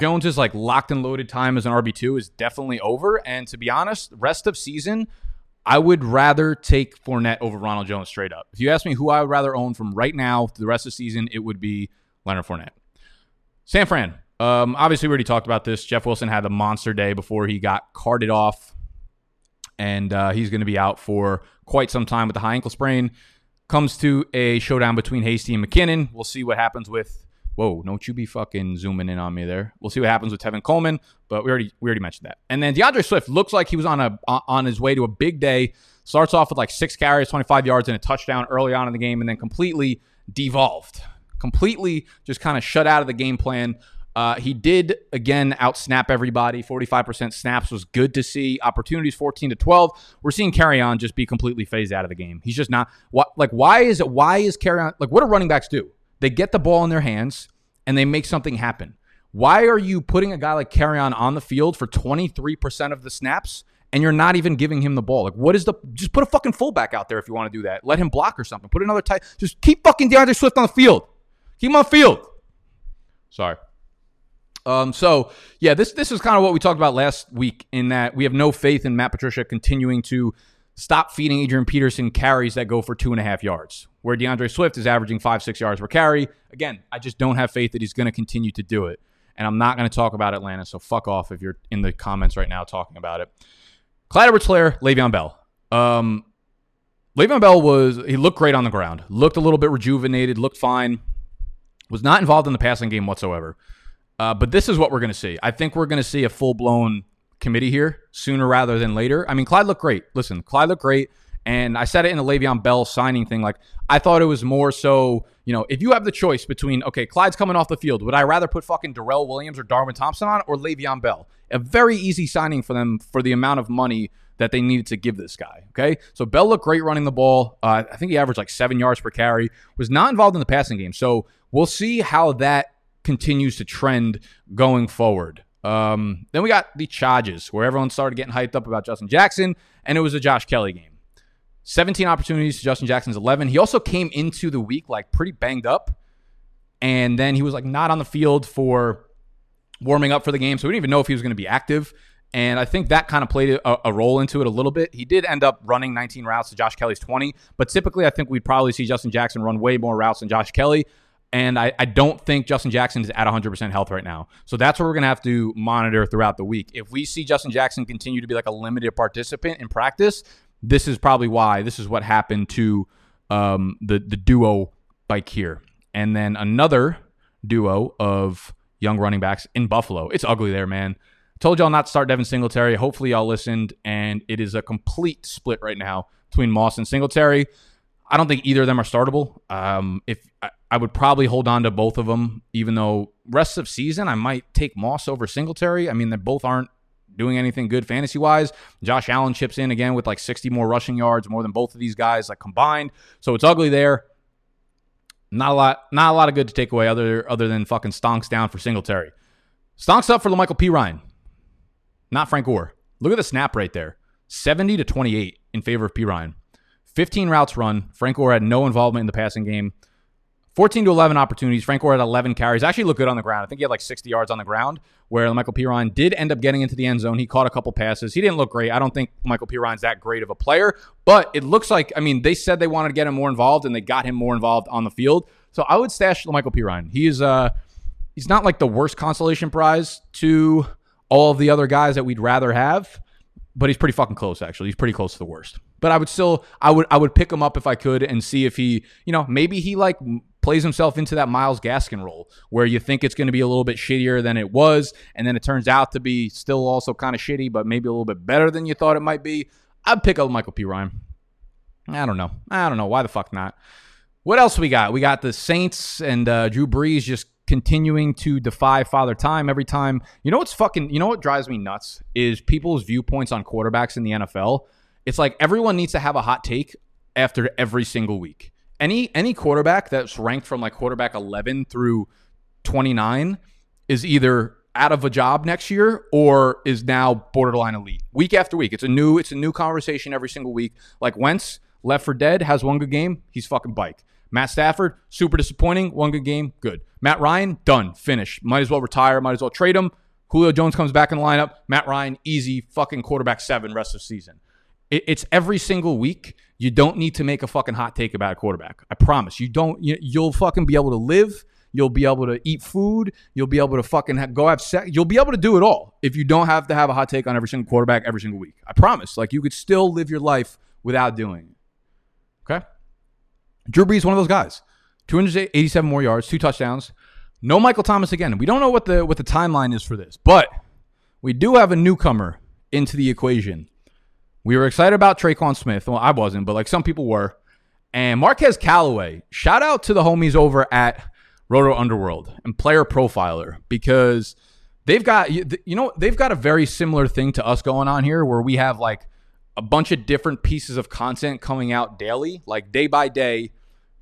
Speaker 1: Jones's like locked and loaded time as an RB2 is definitely over. And to be honest, rest of season, I would rather take Fournette over Ronald Jones straight up. If you ask me who I would rather own from right now to the rest of the season, it would be Leonard Fournette. San Fran. Um, obviously, we already talked about this. Jeff Wilson had a monster day before he got carted off, and uh, he's going to be out for quite some time with the high ankle sprain. Comes to a showdown between Hasty and McKinnon. We'll see what happens with Whoa, don't you be fucking zooming in on me there. We'll see what happens with Tevin Coleman, but we already we already mentioned that. And then D'Andre Swift looks like he was on a on his way to a big day. Starts off with like six carries, 25 yards, and a touchdown early on in the game, and then completely devolved. Completely just kind of shut out of the game plan. Uh, he did again outsnap everybody. 45% snaps was good to see. Opportunities 14 to 12. We're seeing Kerryon just be completely phased out of the game. He's just not what like why is it why is Kerryon like what do running backs do? They get the ball in their hands and they make something happen. Why are you putting a guy like Kerryon on the field for 23% of the snaps and you're not even giving him the ball? Like, what is the just put a fucking fullback out there if you want to do that? Let him block or something. Put another tight. Just keep fucking D'Andre Swift on the field. Keep him on the field. Sorry. Um, so yeah, this this is kind of what we talked about last week in that we have no faith in Matt Patricia continuing to stop feeding Adrian Peterson carries that go for two and a half yards, where D'Andre Swift is averaging five, six yards per carry. Again, I just don't have faith that he's going to continue to do it. And I'm not going to talk about Atlanta, so fuck off if you're in the comments right now talking about it. Clyde Edwards Helaire, Le'Veon Bell. Um, Le'Veon Bell was, he looked great on the ground, looked a little bit rejuvenated, looked fine, was not involved in the passing game whatsoever. Uh, but this is what we're going to see. I think we're going to see a full blown committee here sooner rather than later. I mean, Clyde looked great. Listen, Clyde looked great. And I said it in the Le'Veon Bell signing thing. Like, I thought it was more so, you know, if you have the choice between, okay, Clyde's coming off the field, would I rather put fucking Darrel Williams or Darwin Thompson on or Le'Veon Bell? A very easy signing for them for the amount of money that they needed to give this guy. Okay. So Bell looked great running the ball. Uh, I think he averaged like seven yards per carry, was not involved in the passing game. So we'll see how that continues to trend going forward. Um, then we got the Chargers where everyone started getting hyped up about Justin Jackson, and it was a Josh Kelley game. 17 opportunities to Justin Jackson's 11. He also came into the week like pretty banged up, and then he was like not on the field for warming up for the game, so we didn't even know if he was going to be active. And I think that kind of played a, a, role into it a little bit. He did end up running 19 routes to Josh Kelley's 20, but typically I think we'd probably see Justin Jackson run way more routes than Josh Kelley. And I, I don't think Justin Jackson is at 100% health right now. So that's what we're going to have to monitor throughout the week. If we see Justin Jackson continue to be like a limited participant in practice, this is probably why. This is what happened to um, the, the duo bike here. And then another duo of young running backs in Buffalo. It's ugly there, man. Told y'all not to start Devin Singletary. Hopefully, y'all listened. And it is a complete split right now between Moss and Singletary. I don't think either of them are startable. Um, if I, I, would probably hold on to both of them, even though rest of season I might take Moss over Singletary. I mean, they both aren't doing anything good fantasy wise. Josh Allen chips in again with like 60 more rushing yards, more than both of these guys like combined. So it's ugly there. Not a lot, not a lot of good to take away other other than fucking stonks down for Singletary. Stonks up for Michael Perine, not Frank Gore. Look at the snap right there, 70 to 28 in favor of Perine. 15 routes run. Frank Gore had no involvement in the passing game. 14 to 11 opportunities. Frank Gore had 11 carries. Actually looked good on the ground. I think he had like 60 yards on the ground, where Michael Perine did end up getting into the end zone. He caught a couple passes. He didn't look great. I don't think Michael Perine's that great of a player, but it looks like, I mean, they said they wanted to get him more involved, and they got him more involved on the field. So I would stash Michael Perine. He is, uh, he's not like the worst consolation prize to all of the other guys that we'd rather have but he's pretty fucking close actually. He's pretty close to the worst. But I would still I would I would pick him up if I could and see if he, you know, maybe he like plays himself into that Myles Gaskin role where you think it's going to be a little bit shittier than it was and then it turns out to be still also kind of shitty but maybe a little bit better than you thought it might be. I'd pick up Michael Perine. I don't know. I don't know. Why the fuck not? What else we got? We got the Saints and uh, Drew Brees just continuing to defy father time every time. You know what's fucking you know what drives me nuts is people's viewpoints on quarterbacks in the NFL. It's like everyone needs to have a hot take after every single week. Any any quarterback that's ranked from like quarterback 11 through 29 is either out of a job next year or is now borderline elite. Week after week. It's a new it's a new conversation every single week. Like Wentz left for dead has one good game, he's fucking bike. Matt Stafford, super disappointing. One good game, good. Matt Ryan, done, finished. Might as well retire. Might as well trade him. Julio Jones comes back in the lineup. Matt Ryan, easy fucking quarterback seven rest of season. It, it's every single week. You don't need to make a fucking hot take about a quarterback. I promise. You don't. You, you'll fucking be able to live. You'll be able to eat food. You'll be able to fucking ha- go have sex. You'll be able to do it all if you don't have to have a hot take on every single quarterback every single week. I promise. Like you could still live your life without doing it. Okay. Drew Brees, one of those guys. 287 more yards, two touchdowns. No Michael Thomas again. We don't know what the what the timeline is for this, but we do have a newcomer into the equation. We were excited about Tre'Quan Smith. Well, I wasn't, but like some people were. And Marquez Callaway, shout out to the homies over at Roto Underworld and Player Profiler because they've got you know they've got a very similar thing to us going on here where we have like a bunch of different pieces of content coming out daily, like day by day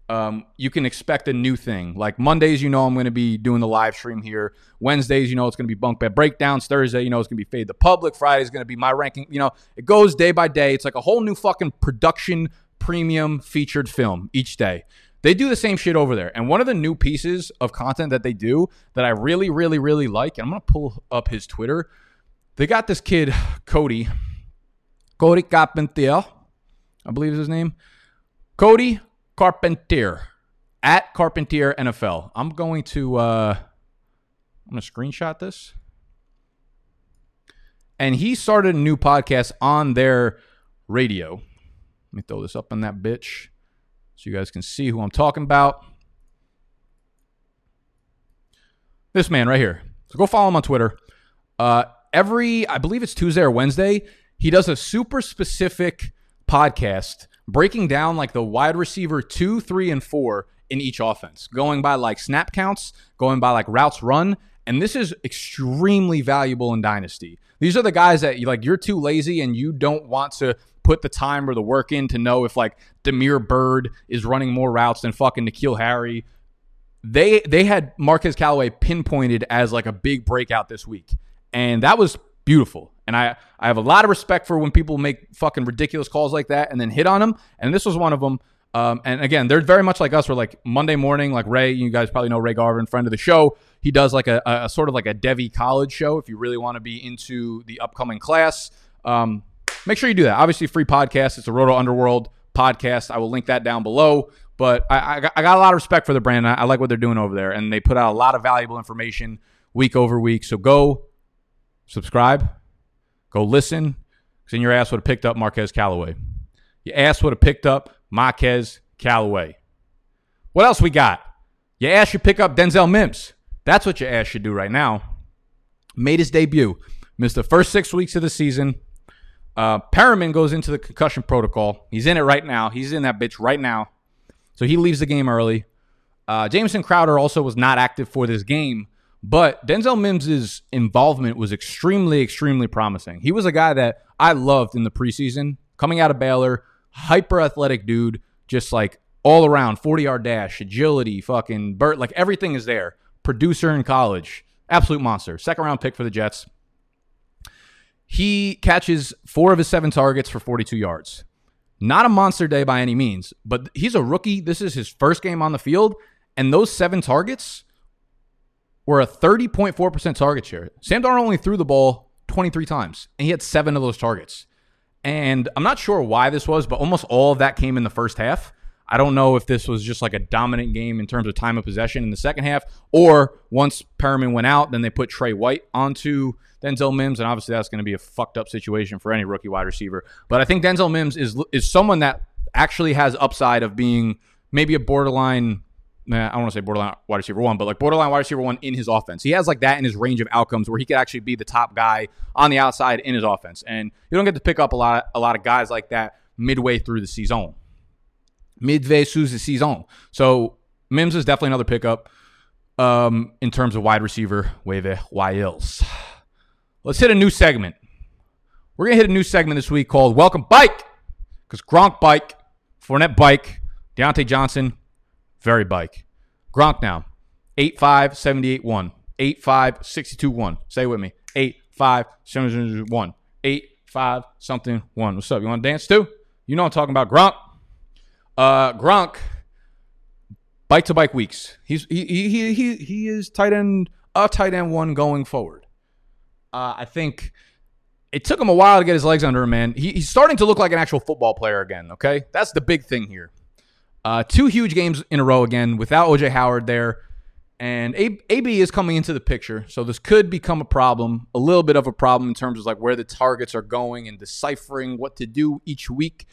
Speaker 1: um, you can expect a new thing. Like Mondays, you know, I'm going to be doing the live stream here. Wednesdays, you know, it's going to be bunk bed breakdowns. Thursday, you know, it's going to be fade the public. Friday is going to be my ranking. You know, it goes day by day. It's like a whole new fucking production premium featured film each day. They do the same shit over there. And one of the new pieces of content that they do that I really, really, really like, and I'm going to pull up his Twitter. They got this kid, Cody, Cody Carpentier, I believe is his name. Cody Carpentier at Carpentier NFL. I'm going to uh, I'm to screenshot this. And he started a new podcast on their radio. Let me throw this up on that bitch so you guys can see who I'm talking about. This man right here. So go follow him on Twitter. Uh, every, I believe it's Tuesday or Wednesday, he does a super specific podcast breaking down like the wide receiver two, three, and four in each offense, going by like snap counts, going by like routes run. And this is extremely valuable in Dynasty. These are the guys that like you're too lazy and you don't want to put the time or the work in to know if like Damiere Byrd is running more routes than fucking N'Keal Harry. They they had Marquez Callaway pinpointed as like a big breakout this week. And that was beautiful. And I, I have a lot of respect for when people make fucking ridiculous calls like that and then hit on them. And this was one of them. Um, and again, they're very much like us. We're like Monday morning, like Ray. You guys probably know Ray Garvin, friend of the show. He does like a, a sort of like a Devy College show. If you really want to be into the upcoming class, um, make sure you do that. Obviously, free podcast. It's a Roto Underworld podcast. I will link that down below. But I, I, got, I got a lot of respect for the brand. I, I like what they're doing over there, and they put out a lot of valuable information week over week. So go subscribe, go listen, because then your ass would have picked up Marquez Callaway. Your ass would have picked up Marquez Callaway. What else we got? Your ass should pick up Denzel Mims. That's what your ass should do right now. Made his debut. Missed the first six weeks of the season. Uh, Perriman goes into the concussion protocol. He's in it right now. He's in that bitch right now. So he leaves the game early. Uh, Jamison Crowder also was not active for this game, but Denzel Mims' involvement was extremely, extremely promising. He was a guy that I loved in the preseason, coming out of Baylor, hyper athletic dude, just like all around 40 yard dash, agility, fucking like everything is there. Producer in college, absolute monster. Second round pick for the Jets. He catches four of his seven targets for 42 yards. Not a monster day by any means, but he's a rookie. This is his first game on the field, and those seven targets were a 30.4% target share. Sam Darnold only threw the ball 23 times, and he had seven of those targets. And I'm not sure why this was, but almost all of that came in the first half. I don't know if this was just like a dominant game in terms of time of possession in the second half, or once Perriman went out, then they put Trey White onto Denzel Mims, and obviously that's going to be a fucked up situation for any rookie wide receiver. But I think Denzel Mims is is someone that actually has upside of being maybe a borderline nah, I don't want to say borderline wide receiver one, but like borderline wide receiver one in his offense. He has like that in his range of outcomes where he could actually be the top guy on the outside in his offense. And you don't get to pick up a lot of, a lot of guys like that midway through the season. Midway through the season. So Mims is definitely another pickup um, in terms of wide receiver. Wave Wiles. Let's hit a new segment. We're gonna hit a new segment this week called Welcome Bike. Because Gronk bike, Fournette bike, Diontae Johnson, very bike. Gronk now. 8'5, 78 1. 8'5, 62 1. Say with me. 8'5, 78 1. 8'5, something 1. What's up? You want to dance too? You know I'm talking about Gronk. Uh, Gronk bike to bike weeks. He's he he he he is tight end a tight end one going forward. Uh, I think it took him a while to get his legs under him, man. He, he's starting to look like an actual football player again. Okay, that's the big thing here. Uh, two huge games in a row again without OJ Howard there. And AB is coming into the picture, so this could become a problem, a little bit of a problem in terms of like where the targets are going and deciphering what to do each week.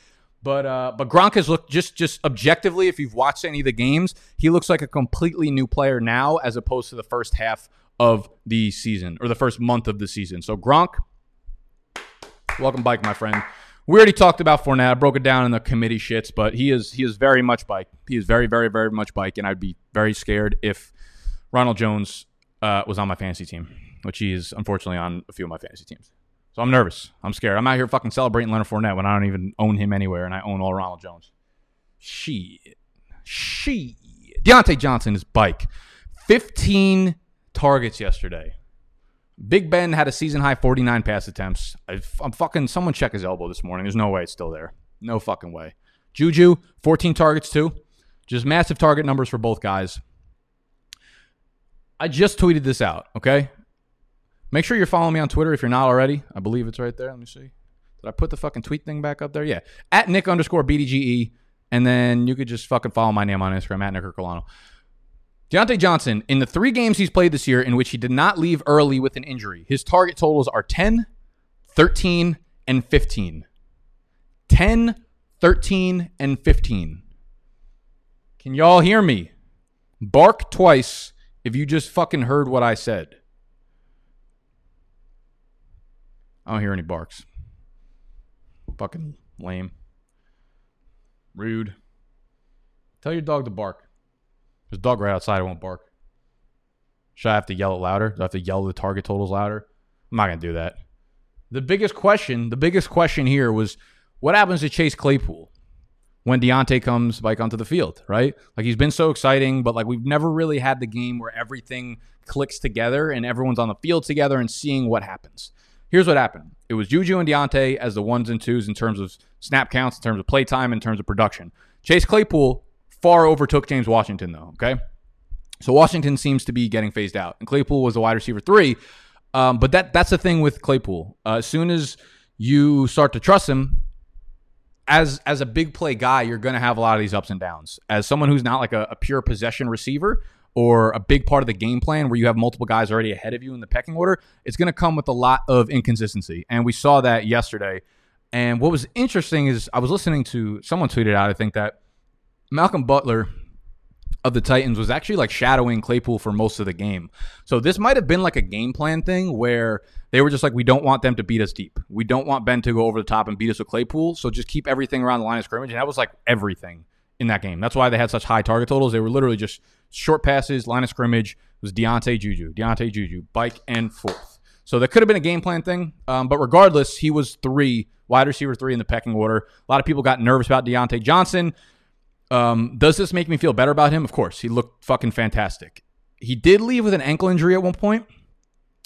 Speaker 1: But uh, but Gronk has looked just just objectively, if you've watched any of the games, he looks like a completely new player now as opposed to the first half of the season or the first month of the season. So Gronk, welcome bike, my friend. We already talked about Fournette. I broke it down in the committee shits, but he is he is very much bike. He is very very very much bike, and I'd be very scared if Ronald Jones uh, was on my fantasy team, which he is unfortunately on a few of my fantasy teams. So I'm nervous. I'm scared. I'm out here fucking celebrating Leonard Fournette when I don't even own him anywhere, and I own all Ronald Jones. Shit. Shit. Diontae Johnson is bike. 15 targets yesterday. Big Ben had a season high 49 pass attempts. I, am fucking someone check his elbow this morning. There's no way it's still there. No fucking way. Juju 14 targets too. Just massive target numbers for both guys. I just tweeted this out, okay? Make sure you're following me on Twitter if you're not already. I believe it's right there. Let me see. Did I put the fucking tweet thing back up there? Yeah. At Nick underscore BDGE. And then you could just fucking follow my name on Instagram at Nick Ercolano. Diontae Johnson, in the three games he's played this year in which he did not leave early with an injury, his target totals are 10, 13, and 15. 10, 13, and 15. Can y'all hear me? Bark twice if you just fucking heard what I said. I don't hear any barks. Fucking lame. Rude. Tell your dog to bark. There's a dog right outside. It won't bark. Should I have to yell it louder? Do I have to yell the target totals louder? I'm not going to do that. The biggest question, the biggest question here was what happens to Chase Claypool? when Diontae comes like onto the field, right? Like he's been so exciting, but like we've never really had the game where everything clicks together and everyone's on the field together and seeing what happens. Here's what happened. It was Juju and Diontae as the ones and twos in terms of snap counts, in terms of play time, in terms of production. Chase Claypool far overtook James Washington, though. Okay. So Washington seems to be getting phased out, and Claypool was a wide receiver three. Um, but that that's the thing with Claypool. Uh, as soon as you start to trust him, as as a big play guy, you're going to have a lot of these ups and downs. As someone who's not like a, a, pure possession receiver or a big part of the game plan where you have multiple guys already ahead of you in the pecking order, it's going to come with a lot of inconsistency. And we saw that yesterday. And what was interesting is I was listening to someone tweeted out, I think that Malcolm Butler of the Titans was actually like shadowing Claypool for most of the game. So this might have been like a game plan thing where they were just like, we don't want them to beat us deep. We don't want Ben to go over the top and beat us with Claypool. So just keep everything around the line of scrimmage. And that was like everything in that game. That's why they had such high target totals. They were literally just short passes, line of scrimmage. It was Diontae Juju, Diontae Juju, bike and forth. So that could have been a game plan thing. Um, but regardless, he was three, wide receiver three in the pecking order. A lot of people got nervous about Diontae Johnson. Um, does this make me feel better about him? Of course. He looked fucking fantastic. He did leave with an ankle injury at one point,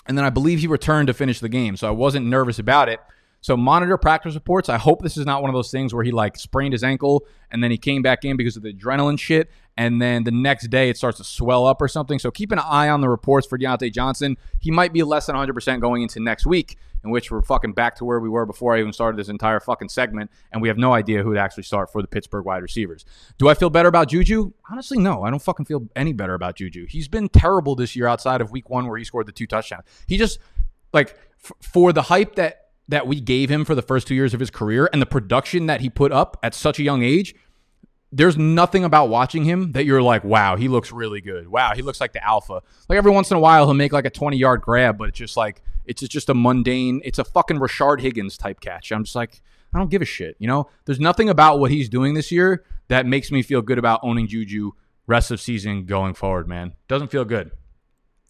Speaker 1: and then I believe he returned to finish the game. So I wasn't nervous about it. So monitor practice reports. I hope this is not one of those things where he like sprained his ankle and then he came back in because of the adrenaline shit and then the next day it starts to swell up or something. So keep an eye on the reports for Diontae Johnson. He might be less than 100% going into next week, in which we're fucking back to where we were before I even started this entire fucking segment, and we have no idea who to actually start for the Pittsburgh wide receivers. Do I feel better about Juju? Honestly, no. I don't fucking feel any better about Juju. He's been terrible this year outside of week one where he scored the two touchdowns. He just, like, f- for the hype that that we gave him for the first two years of his career and the production that he put up at such a young age, there's nothing about watching him that you're like, wow, he looks really good. Wow, he looks like the alpha. Like every once in a while, he'll make like a 20 yard grab, but it's just like, it's just a mundane, it's a fucking Rashard Higgins type catch. I'm just like, I don't give a shit. You know, there's nothing about what he's doing this year that makes me feel good about owning Juju rest of season going forward, man. Doesn't feel good.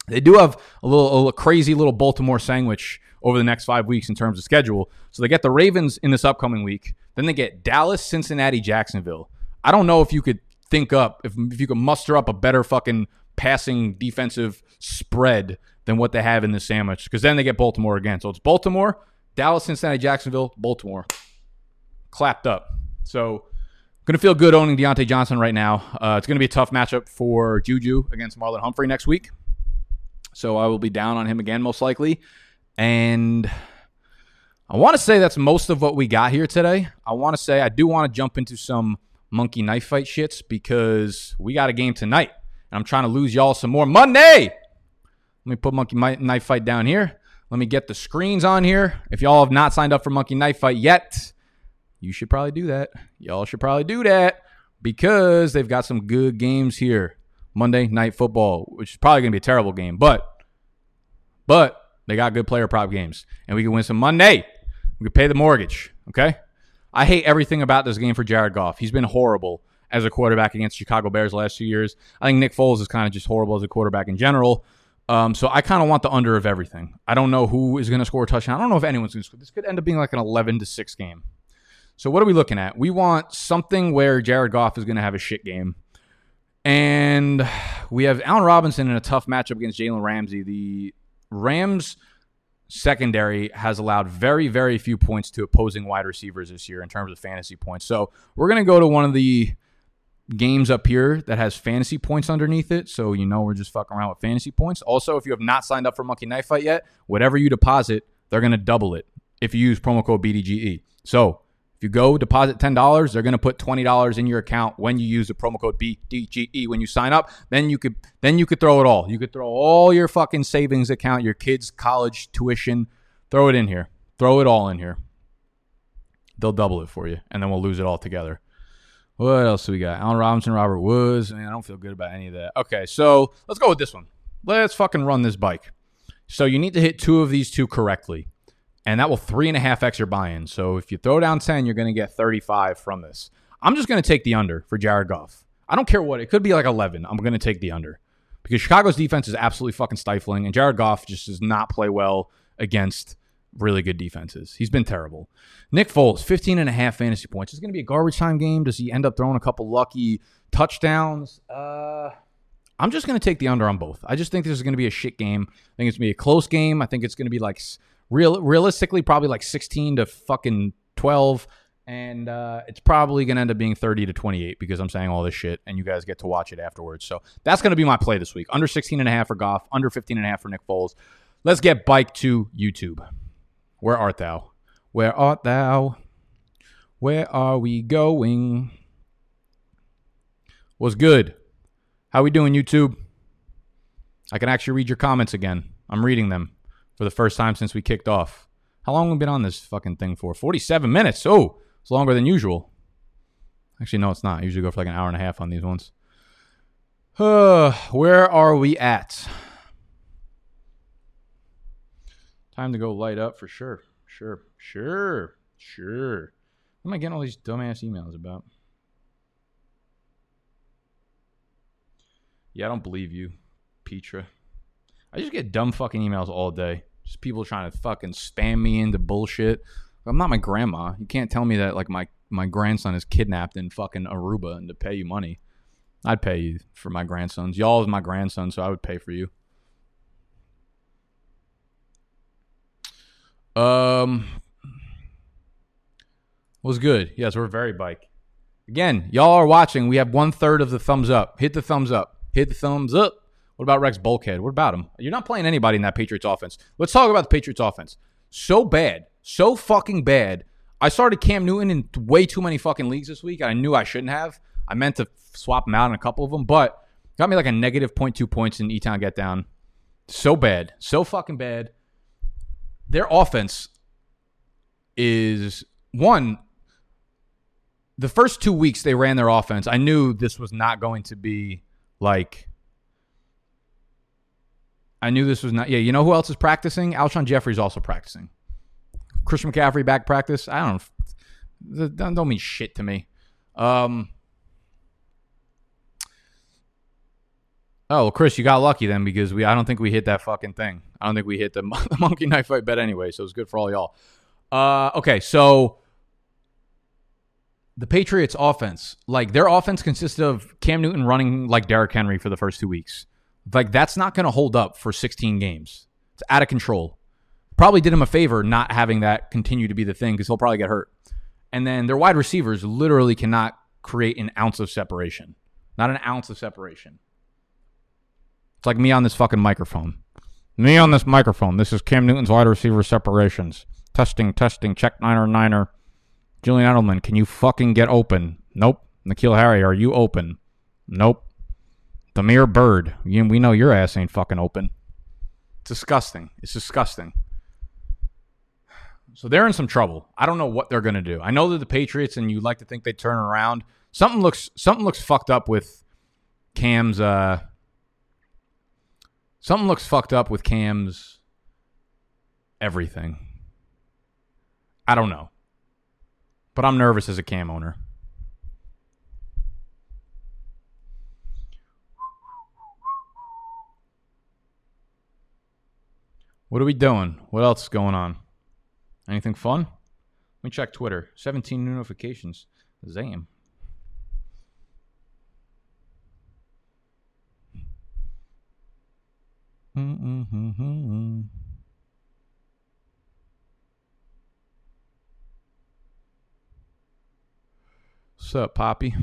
Speaker 1: They do have a little, a crazy little Baltimore sandwich over the next five weeks in terms of schedule. So they get the Ravens in this upcoming week. Then they get Dallas, Cincinnati, Jacksonville. I don't know if you could think up if if you could muster up a better fucking passing defensive spread than what they have in this sandwich because then they get Baltimore again. So it's Baltimore, Dallas, Cincinnati, Jacksonville, Baltimore, clapped up. So Gonna feel good owning Diontae Johnson right now. Uh, it's gonna be a tough matchup for Juju against Marlon Humphrey next week. So I will be down on him again, most likely. And I want to say that's most of what we got here today. I want to say I do want to jump into some monkey knife fight shits because we got a game tonight. And I'm trying to lose y'all some more money. Let me put monkey knife fight down here. Let me get the screens on here. If y'all have not signed up for monkey knife fight yet, you should probably do that. Y'all should probably do that because they've got some good games here. Monday night football, which is probably going to be a terrible game, but but they got good player prop games, and we can win some Monday. We can pay the mortgage. Okay. I hate everything about this game for Jared Goff. He's been horrible as a quarterback against Chicago Bears last two years. I think Nick Foles is kind of just horrible as a quarterback in general. Um, so I kind of want the under of everything. I don't know who is going to score a touchdown. I don't know if anyone's going to score. This could end up being like an 11 to 6 game. So what are we looking at? We want something where Jared Goff is going to have a shit game. And we have Allen Robinson in a tough matchup against Jalen Ramsey. The Rams secondary has allowed very, very few points to opposing wide receivers this year in terms of fantasy points. So we're going to go to one of the games up here that has fantasy points underneath it. So you know we're just fucking around with fantasy points. Also, if you have not signed up for Monkey Knife Fight yet, whatever you deposit, they're to double it if you use promo code BDGE. So if you go deposit $10, they're going to put $20 in your account when you use the promo code BDGE when you sign up. Then you could then you could throw it all. You could throw all your fucking savings account, your kids' college tuition, throw it in here. Throw it all in here. They'll double it for you, and then we'll lose it all together. What else do we got? Allen Robinson, Robert Woods. Man, I don't feel good about any of that. Okay, so let's go with this one. Let's fucking run this bike. So you need to hit two of these two correctly and that will three and a half x your buy-in. So if you throw down 10, you're going to get 35 from this. I'm just going to take the under for Jared Goff. I don't care what. It could be like 11. I'm going to take the under because Chicago's defense is absolutely fucking stifling, and Jared Goff just does not play well against really good defenses. He's been terrible. Nick Foles, 15 and a half fantasy points. It's going to be a garbage time game. Does he end up throwing a couple lucky touchdowns? Uh, I'm just going to take the under on both. I just think this is going to be a shit game. I think it's going to be a close game. I think it's going to be like real realistically probably like 16 to fucking 12 and uh, it's probably going to end up being 30 to 28 because I'm saying all this shit and you guys get to watch it afterwards. So that's going to be my play this week. Under 16 and a half for Goff, under 15 and a half for Nick Foles. Let's get bike to YouTube. Where art thou? Where art thou? Where are we going? Was good. How we doing, YouTube? I can actually read your comments again. I'm reading them for the first time since we kicked off. How long have we been on this fucking thing for? 47 minutes. Oh, it's longer than usual. Actually, no, it's not. I usually go for like an hour and a half on these ones. Uh, [SIGHS] where are we at? Time to go light up for sure. Sure. Sure. Sure. What am I getting all these dumbass emails about? Yeah, I don't believe you, Petra. I just get dumb fucking emails all day. Just people trying to fucking spam me into bullshit. I'm not my grandma. You can't tell me that like my my grandson is kidnapped in fucking Aruba and to pay you money. I'd pay you for my grandsons. Y'all is my grandson, so I would pay for you. Um was good. Yes, we're very bike. Again, y'all are watching. We have one third of the thumbs up. Hit the thumbs up. Hit the thumbs up. What about Rex Burkhead? What about him? You're not playing anybody in that Patriots offense. Let's talk about the Patriots offense. So bad, so fucking bad. I started Cam Newton in way too many fucking leagues this week. I knew I shouldn't have. I meant to swap him out in a couple of them, but got me like a negative 0.2 points in E-Town get down. So bad, so fucking bad. Their offense is one. The first two weeks they ran their offense, I knew this was not going to be like I knew this was not. Yeah, you know who else is practicing? Alshon Jeffery's also practicing. Christian McCaffrey back practice. I don't. Don't, don't mean shit to me. Um. Oh, well, Chris, you got lucky then because we. I don't think we hit that fucking thing. I don't think we hit the, [LAUGHS] the monkey knife fight bet anyway. So it's good for all y'all. Uh. Okay, so the Patriots' offense, like their offense, consisted of Cam Newton running like Derrick Henry for the first two weeks. Like that's not going to hold up for 16 games. It's out of control. Probably did him a favor not having that continue to be the thing because he'll probably get hurt. And then their wide receivers literally cannot create an ounce of separation. Not an ounce of separation. It's like me on this fucking microphone. Me on this microphone. This is Cam Newton's wide receiver separations. Testing, testing, check niner, niner. Julian Edelman, can you fucking get open? Nope. N'Keal Harry, are you open? Nope. Damiere Byrd, you, we know your ass ain't fucking open. It's disgusting. It's disgusting. So they're in some trouble. I don't know what they're gonna do. I know they're the Patriots, and you like to think they turn around. Something looks something looks fucked up with Cam's. Uh, something looks fucked up with Cam's everything. I don't know, but I'm nervous as a Cam owner. What are we doing? What else is going on? Anything fun? Let me check Twitter. 17 new notifications. Zam. Mm-hmm. What's up, Poppy?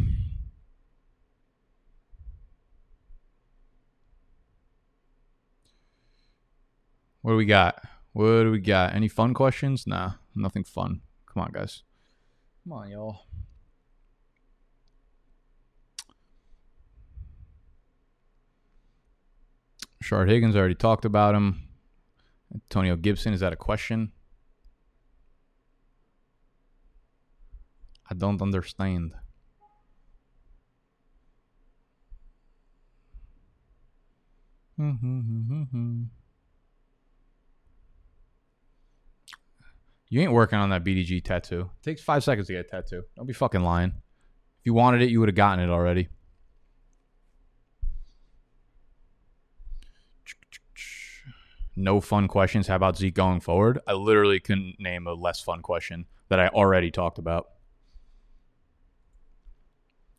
Speaker 1: What do we got? What do we got? Any fun questions? Nah, nothing fun. Come on, guys. Come on, y'all. Shard Higgins, I already talked about him. Antonio Gibson, is that a question? I don't understand. You ain't working on that BDG tattoo. It takes five seconds to get a tattoo. Don't be fucking lying. If you wanted it, you would have gotten it already. No fun questions. How about Zeke going forward? I literally couldn't name a less fun question that I already talked about.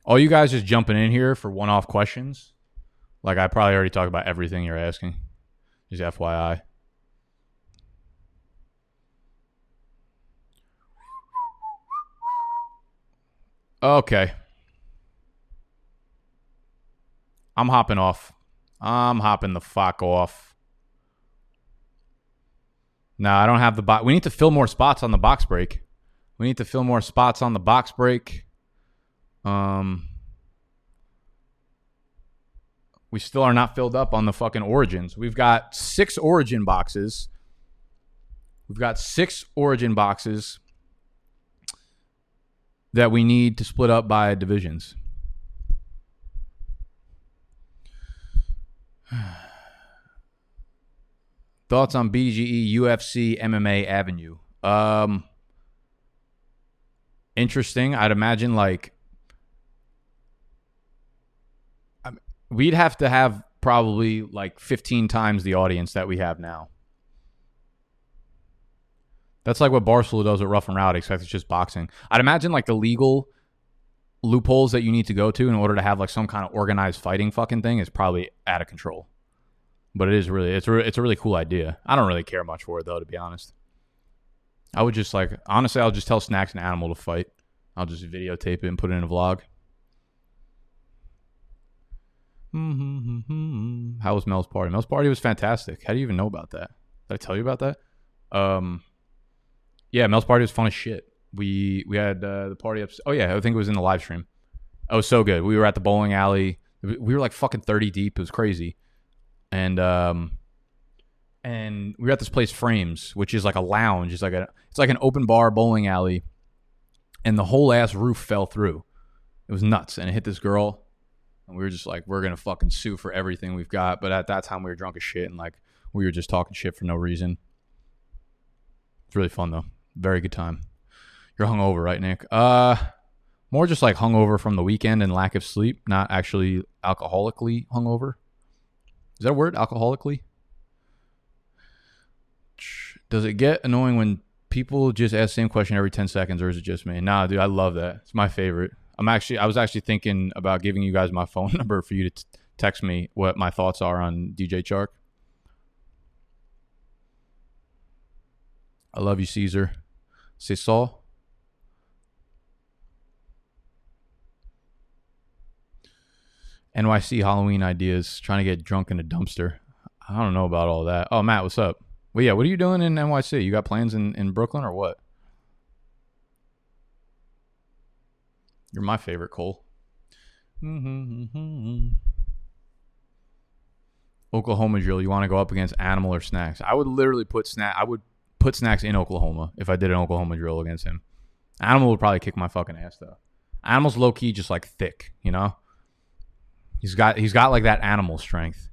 Speaker 1: All you guys just jumping in here for one off questions. Like I probably already talked about everything you're asking. Just FYI. Okay. I'm hopping off. I'm hopping the fuck off. No, I don't have the box. We need to fill more spots on the box break. We need to fill more spots on the box break. Um, we still are not filled up on the fucking origins. We've got six origin boxes. We've got six origin boxes that we need to split up by divisions. [SIGHS] [SIGHS] Thoughts on BGE, UFC, MMA Avenue? Um, interesting. I'd imagine like we'd have to have probably like 15 times the audience that we have now. That's like what Barcelona does with Rough and Rowdy, except it's just boxing. I'd imagine like the legal loopholes that you need to go to in order to have like some kind of organized fighting fucking thing is probably out of control. But it is really it's a, it's a really cool idea. I don't really care much for it though, to be honest. I would just like honestly, I'll just tell Snacks and Animal to fight. I'll just videotape it and put it in a vlog. How was Mel's party? Mel's party was fantastic. How do you even know about that? Did I tell you about that? Um, yeah, Mel's party was fun as shit. We we had uh, the party up. Oh yeah, I think it was in the live stream. Oh, so good. We were at the bowling alley. We were like fucking thirty deep. It was crazy, and um, and we were at this place Frames, which is like a lounge. It's like a it's like an open bar bowling alley, and the whole ass roof fell through. It was nuts, and it hit this girl, and we were just like, we're gonna fucking sue for everything we've got. But at that time, we were drunk as shit, and like we were just talking shit for no reason. It's really fun though. Very good time. You're hungover, right, Nick? Uh, more just like hungover from the weekend and lack of sleep, not actually alcoholically hungover. Is that a word? Alcoholically? Does it get annoying when people just ask the same question every 10 seconds, or is it just me? Nah, dude, I love that. It's my favorite. I'm actually, I was actually thinking about giving you guys my [LAUGHS] phone number for you to t- text me what my thoughts are on DJ Chark. I love you, Caesar. C'est NYC Halloween ideas, trying to get drunk in a dumpster. I don't know about all that. Oh, Matt, what's up? Well, yeah, what are you doing in NYC? You got plans in, in Brooklyn or what? You're my favorite, Cole. [LAUGHS] Oklahoma drill. You want to go up against Animal or Snacks? I would literally put snack. I would put Snacks in Oklahoma if I did an Oklahoma drill against him. Animal would probably kick my fucking ass though. Animal's low key just like thick, you know. He's got he's got like that animal strength,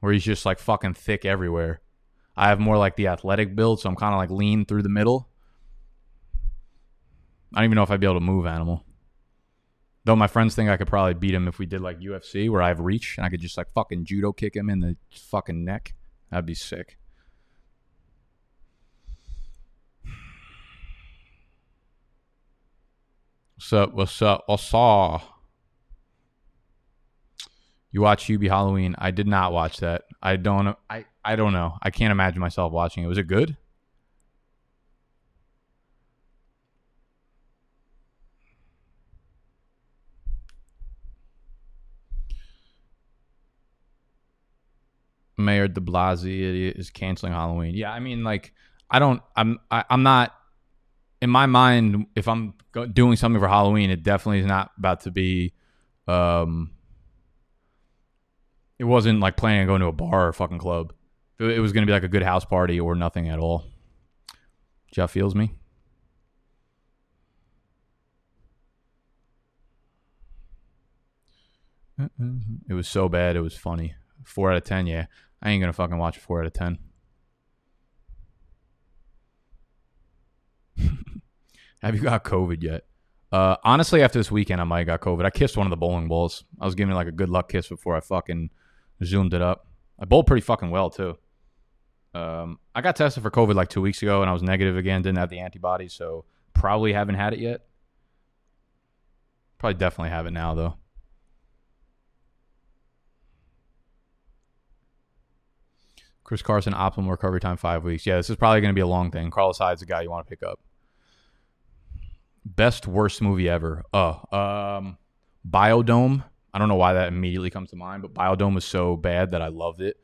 Speaker 1: where he's just like fucking thick everywhere. I have more like the athletic build, so I'm kind of like lean through the middle. I don't even know if I'd be able to move Animal. Though my friends think I could probably beat him if we did like UFC, where I have reach and I could just like fucking judo kick him in the fucking neck. That'd be sick. What's up? What's up? What's up? You watch Hubie Halloween? I did not watch that. I don't. I I don't know. I can't imagine myself watching it. Was it good? Mayor De Blasio is canceling Halloween. Yeah, I mean, like, I don't. I'm. I, am i am not. In my mind, if I'm doing something for Halloween, it definitely is not about to be. Um. It wasn't like planning on going to a bar or a fucking club. It, it was going to be like a good house party or nothing at all. Jeff feels me. It was so bad. It was funny. Four out of ten. Yeah, I ain't gonna fucking watch a four out of ten. [LAUGHS] Have you got COVID yet? Uh, honestly, after this weekend, I might have got COVID. I kissed one of the bowling balls. I was giving like a good luck kiss before I fucking zoomed it up. I bowled pretty fucking well too. Um, I got tested for COVID like two weeks ago, and I was negative again. Didn't have the antibodies, so probably haven't had it yet. Probably definitely have it now though. Chris Carson, optimal recovery time five weeks. Yeah, this is probably going to be a long thing. Carlos Hyde's a guy you want to pick up. Best worst movie ever. Oh, um, Biodome. I don't know why that immediately comes to mind, but Biodome was so bad that I loved it.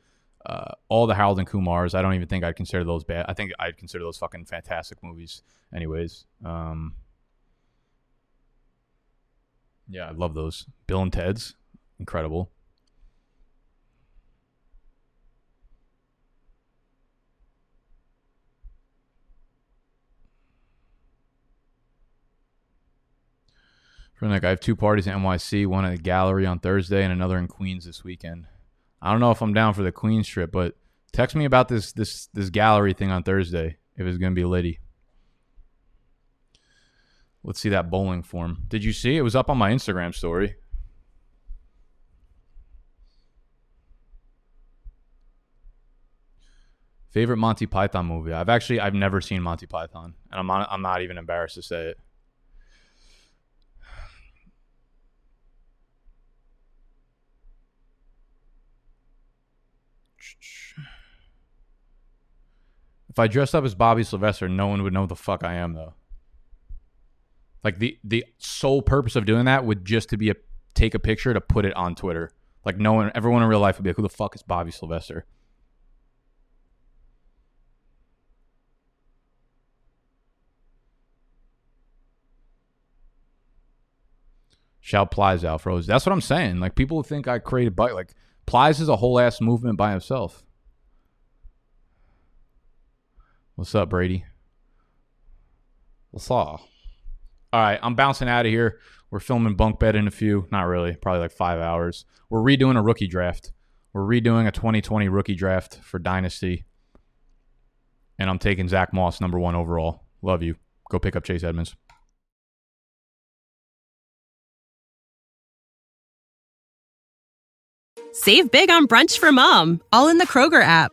Speaker 1: Uh, all the Harold and Kumars. I don't even think I'd consider those bad. I think I'd consider those fucking fantastic movies. Anyways, um, yeah, I love those. Bill and Ted's incredible. From like, I have two parties in NYC, one at the gallery on Thursday and another in Queens this weekend. I don't know if I'm down for the Queens trip, but text me about this this this gallery thing on Thursday if it's gonna be litty. Let's see that bowling form. Did you see? It was up on my Instagram story. Favorite Monty Python movie? I've actually I've never seen Monty Python, and I'm not I'm not even embarrassed to say it. If I dressed up as Bobby Sylvester, no one would know the fuck I am though. Like the the sole purpose of doing that would just to be a take a picture to put it on Twitter. Like no one, everyone in real life would be like, "Who the fuck is Bobby Sylvester?" Shout Plies out, froze. That's what I'm saying. Like people think I created bike. Like Plies is a whole ass movement by himself. What's up, Brady? What's up? All right, I'm bouncing out of here. We're filming bunk bed in a few, not really, probably like five hours. We're redoing a rookie draft. We're redoing a 2020 rookie draft for Dynasty. And I'm taking Zack Moss, number one overall. Love you. Go pick up Chase Edmonds.
Speaker 2: Save big on brunch for mom, all in the Kroger app.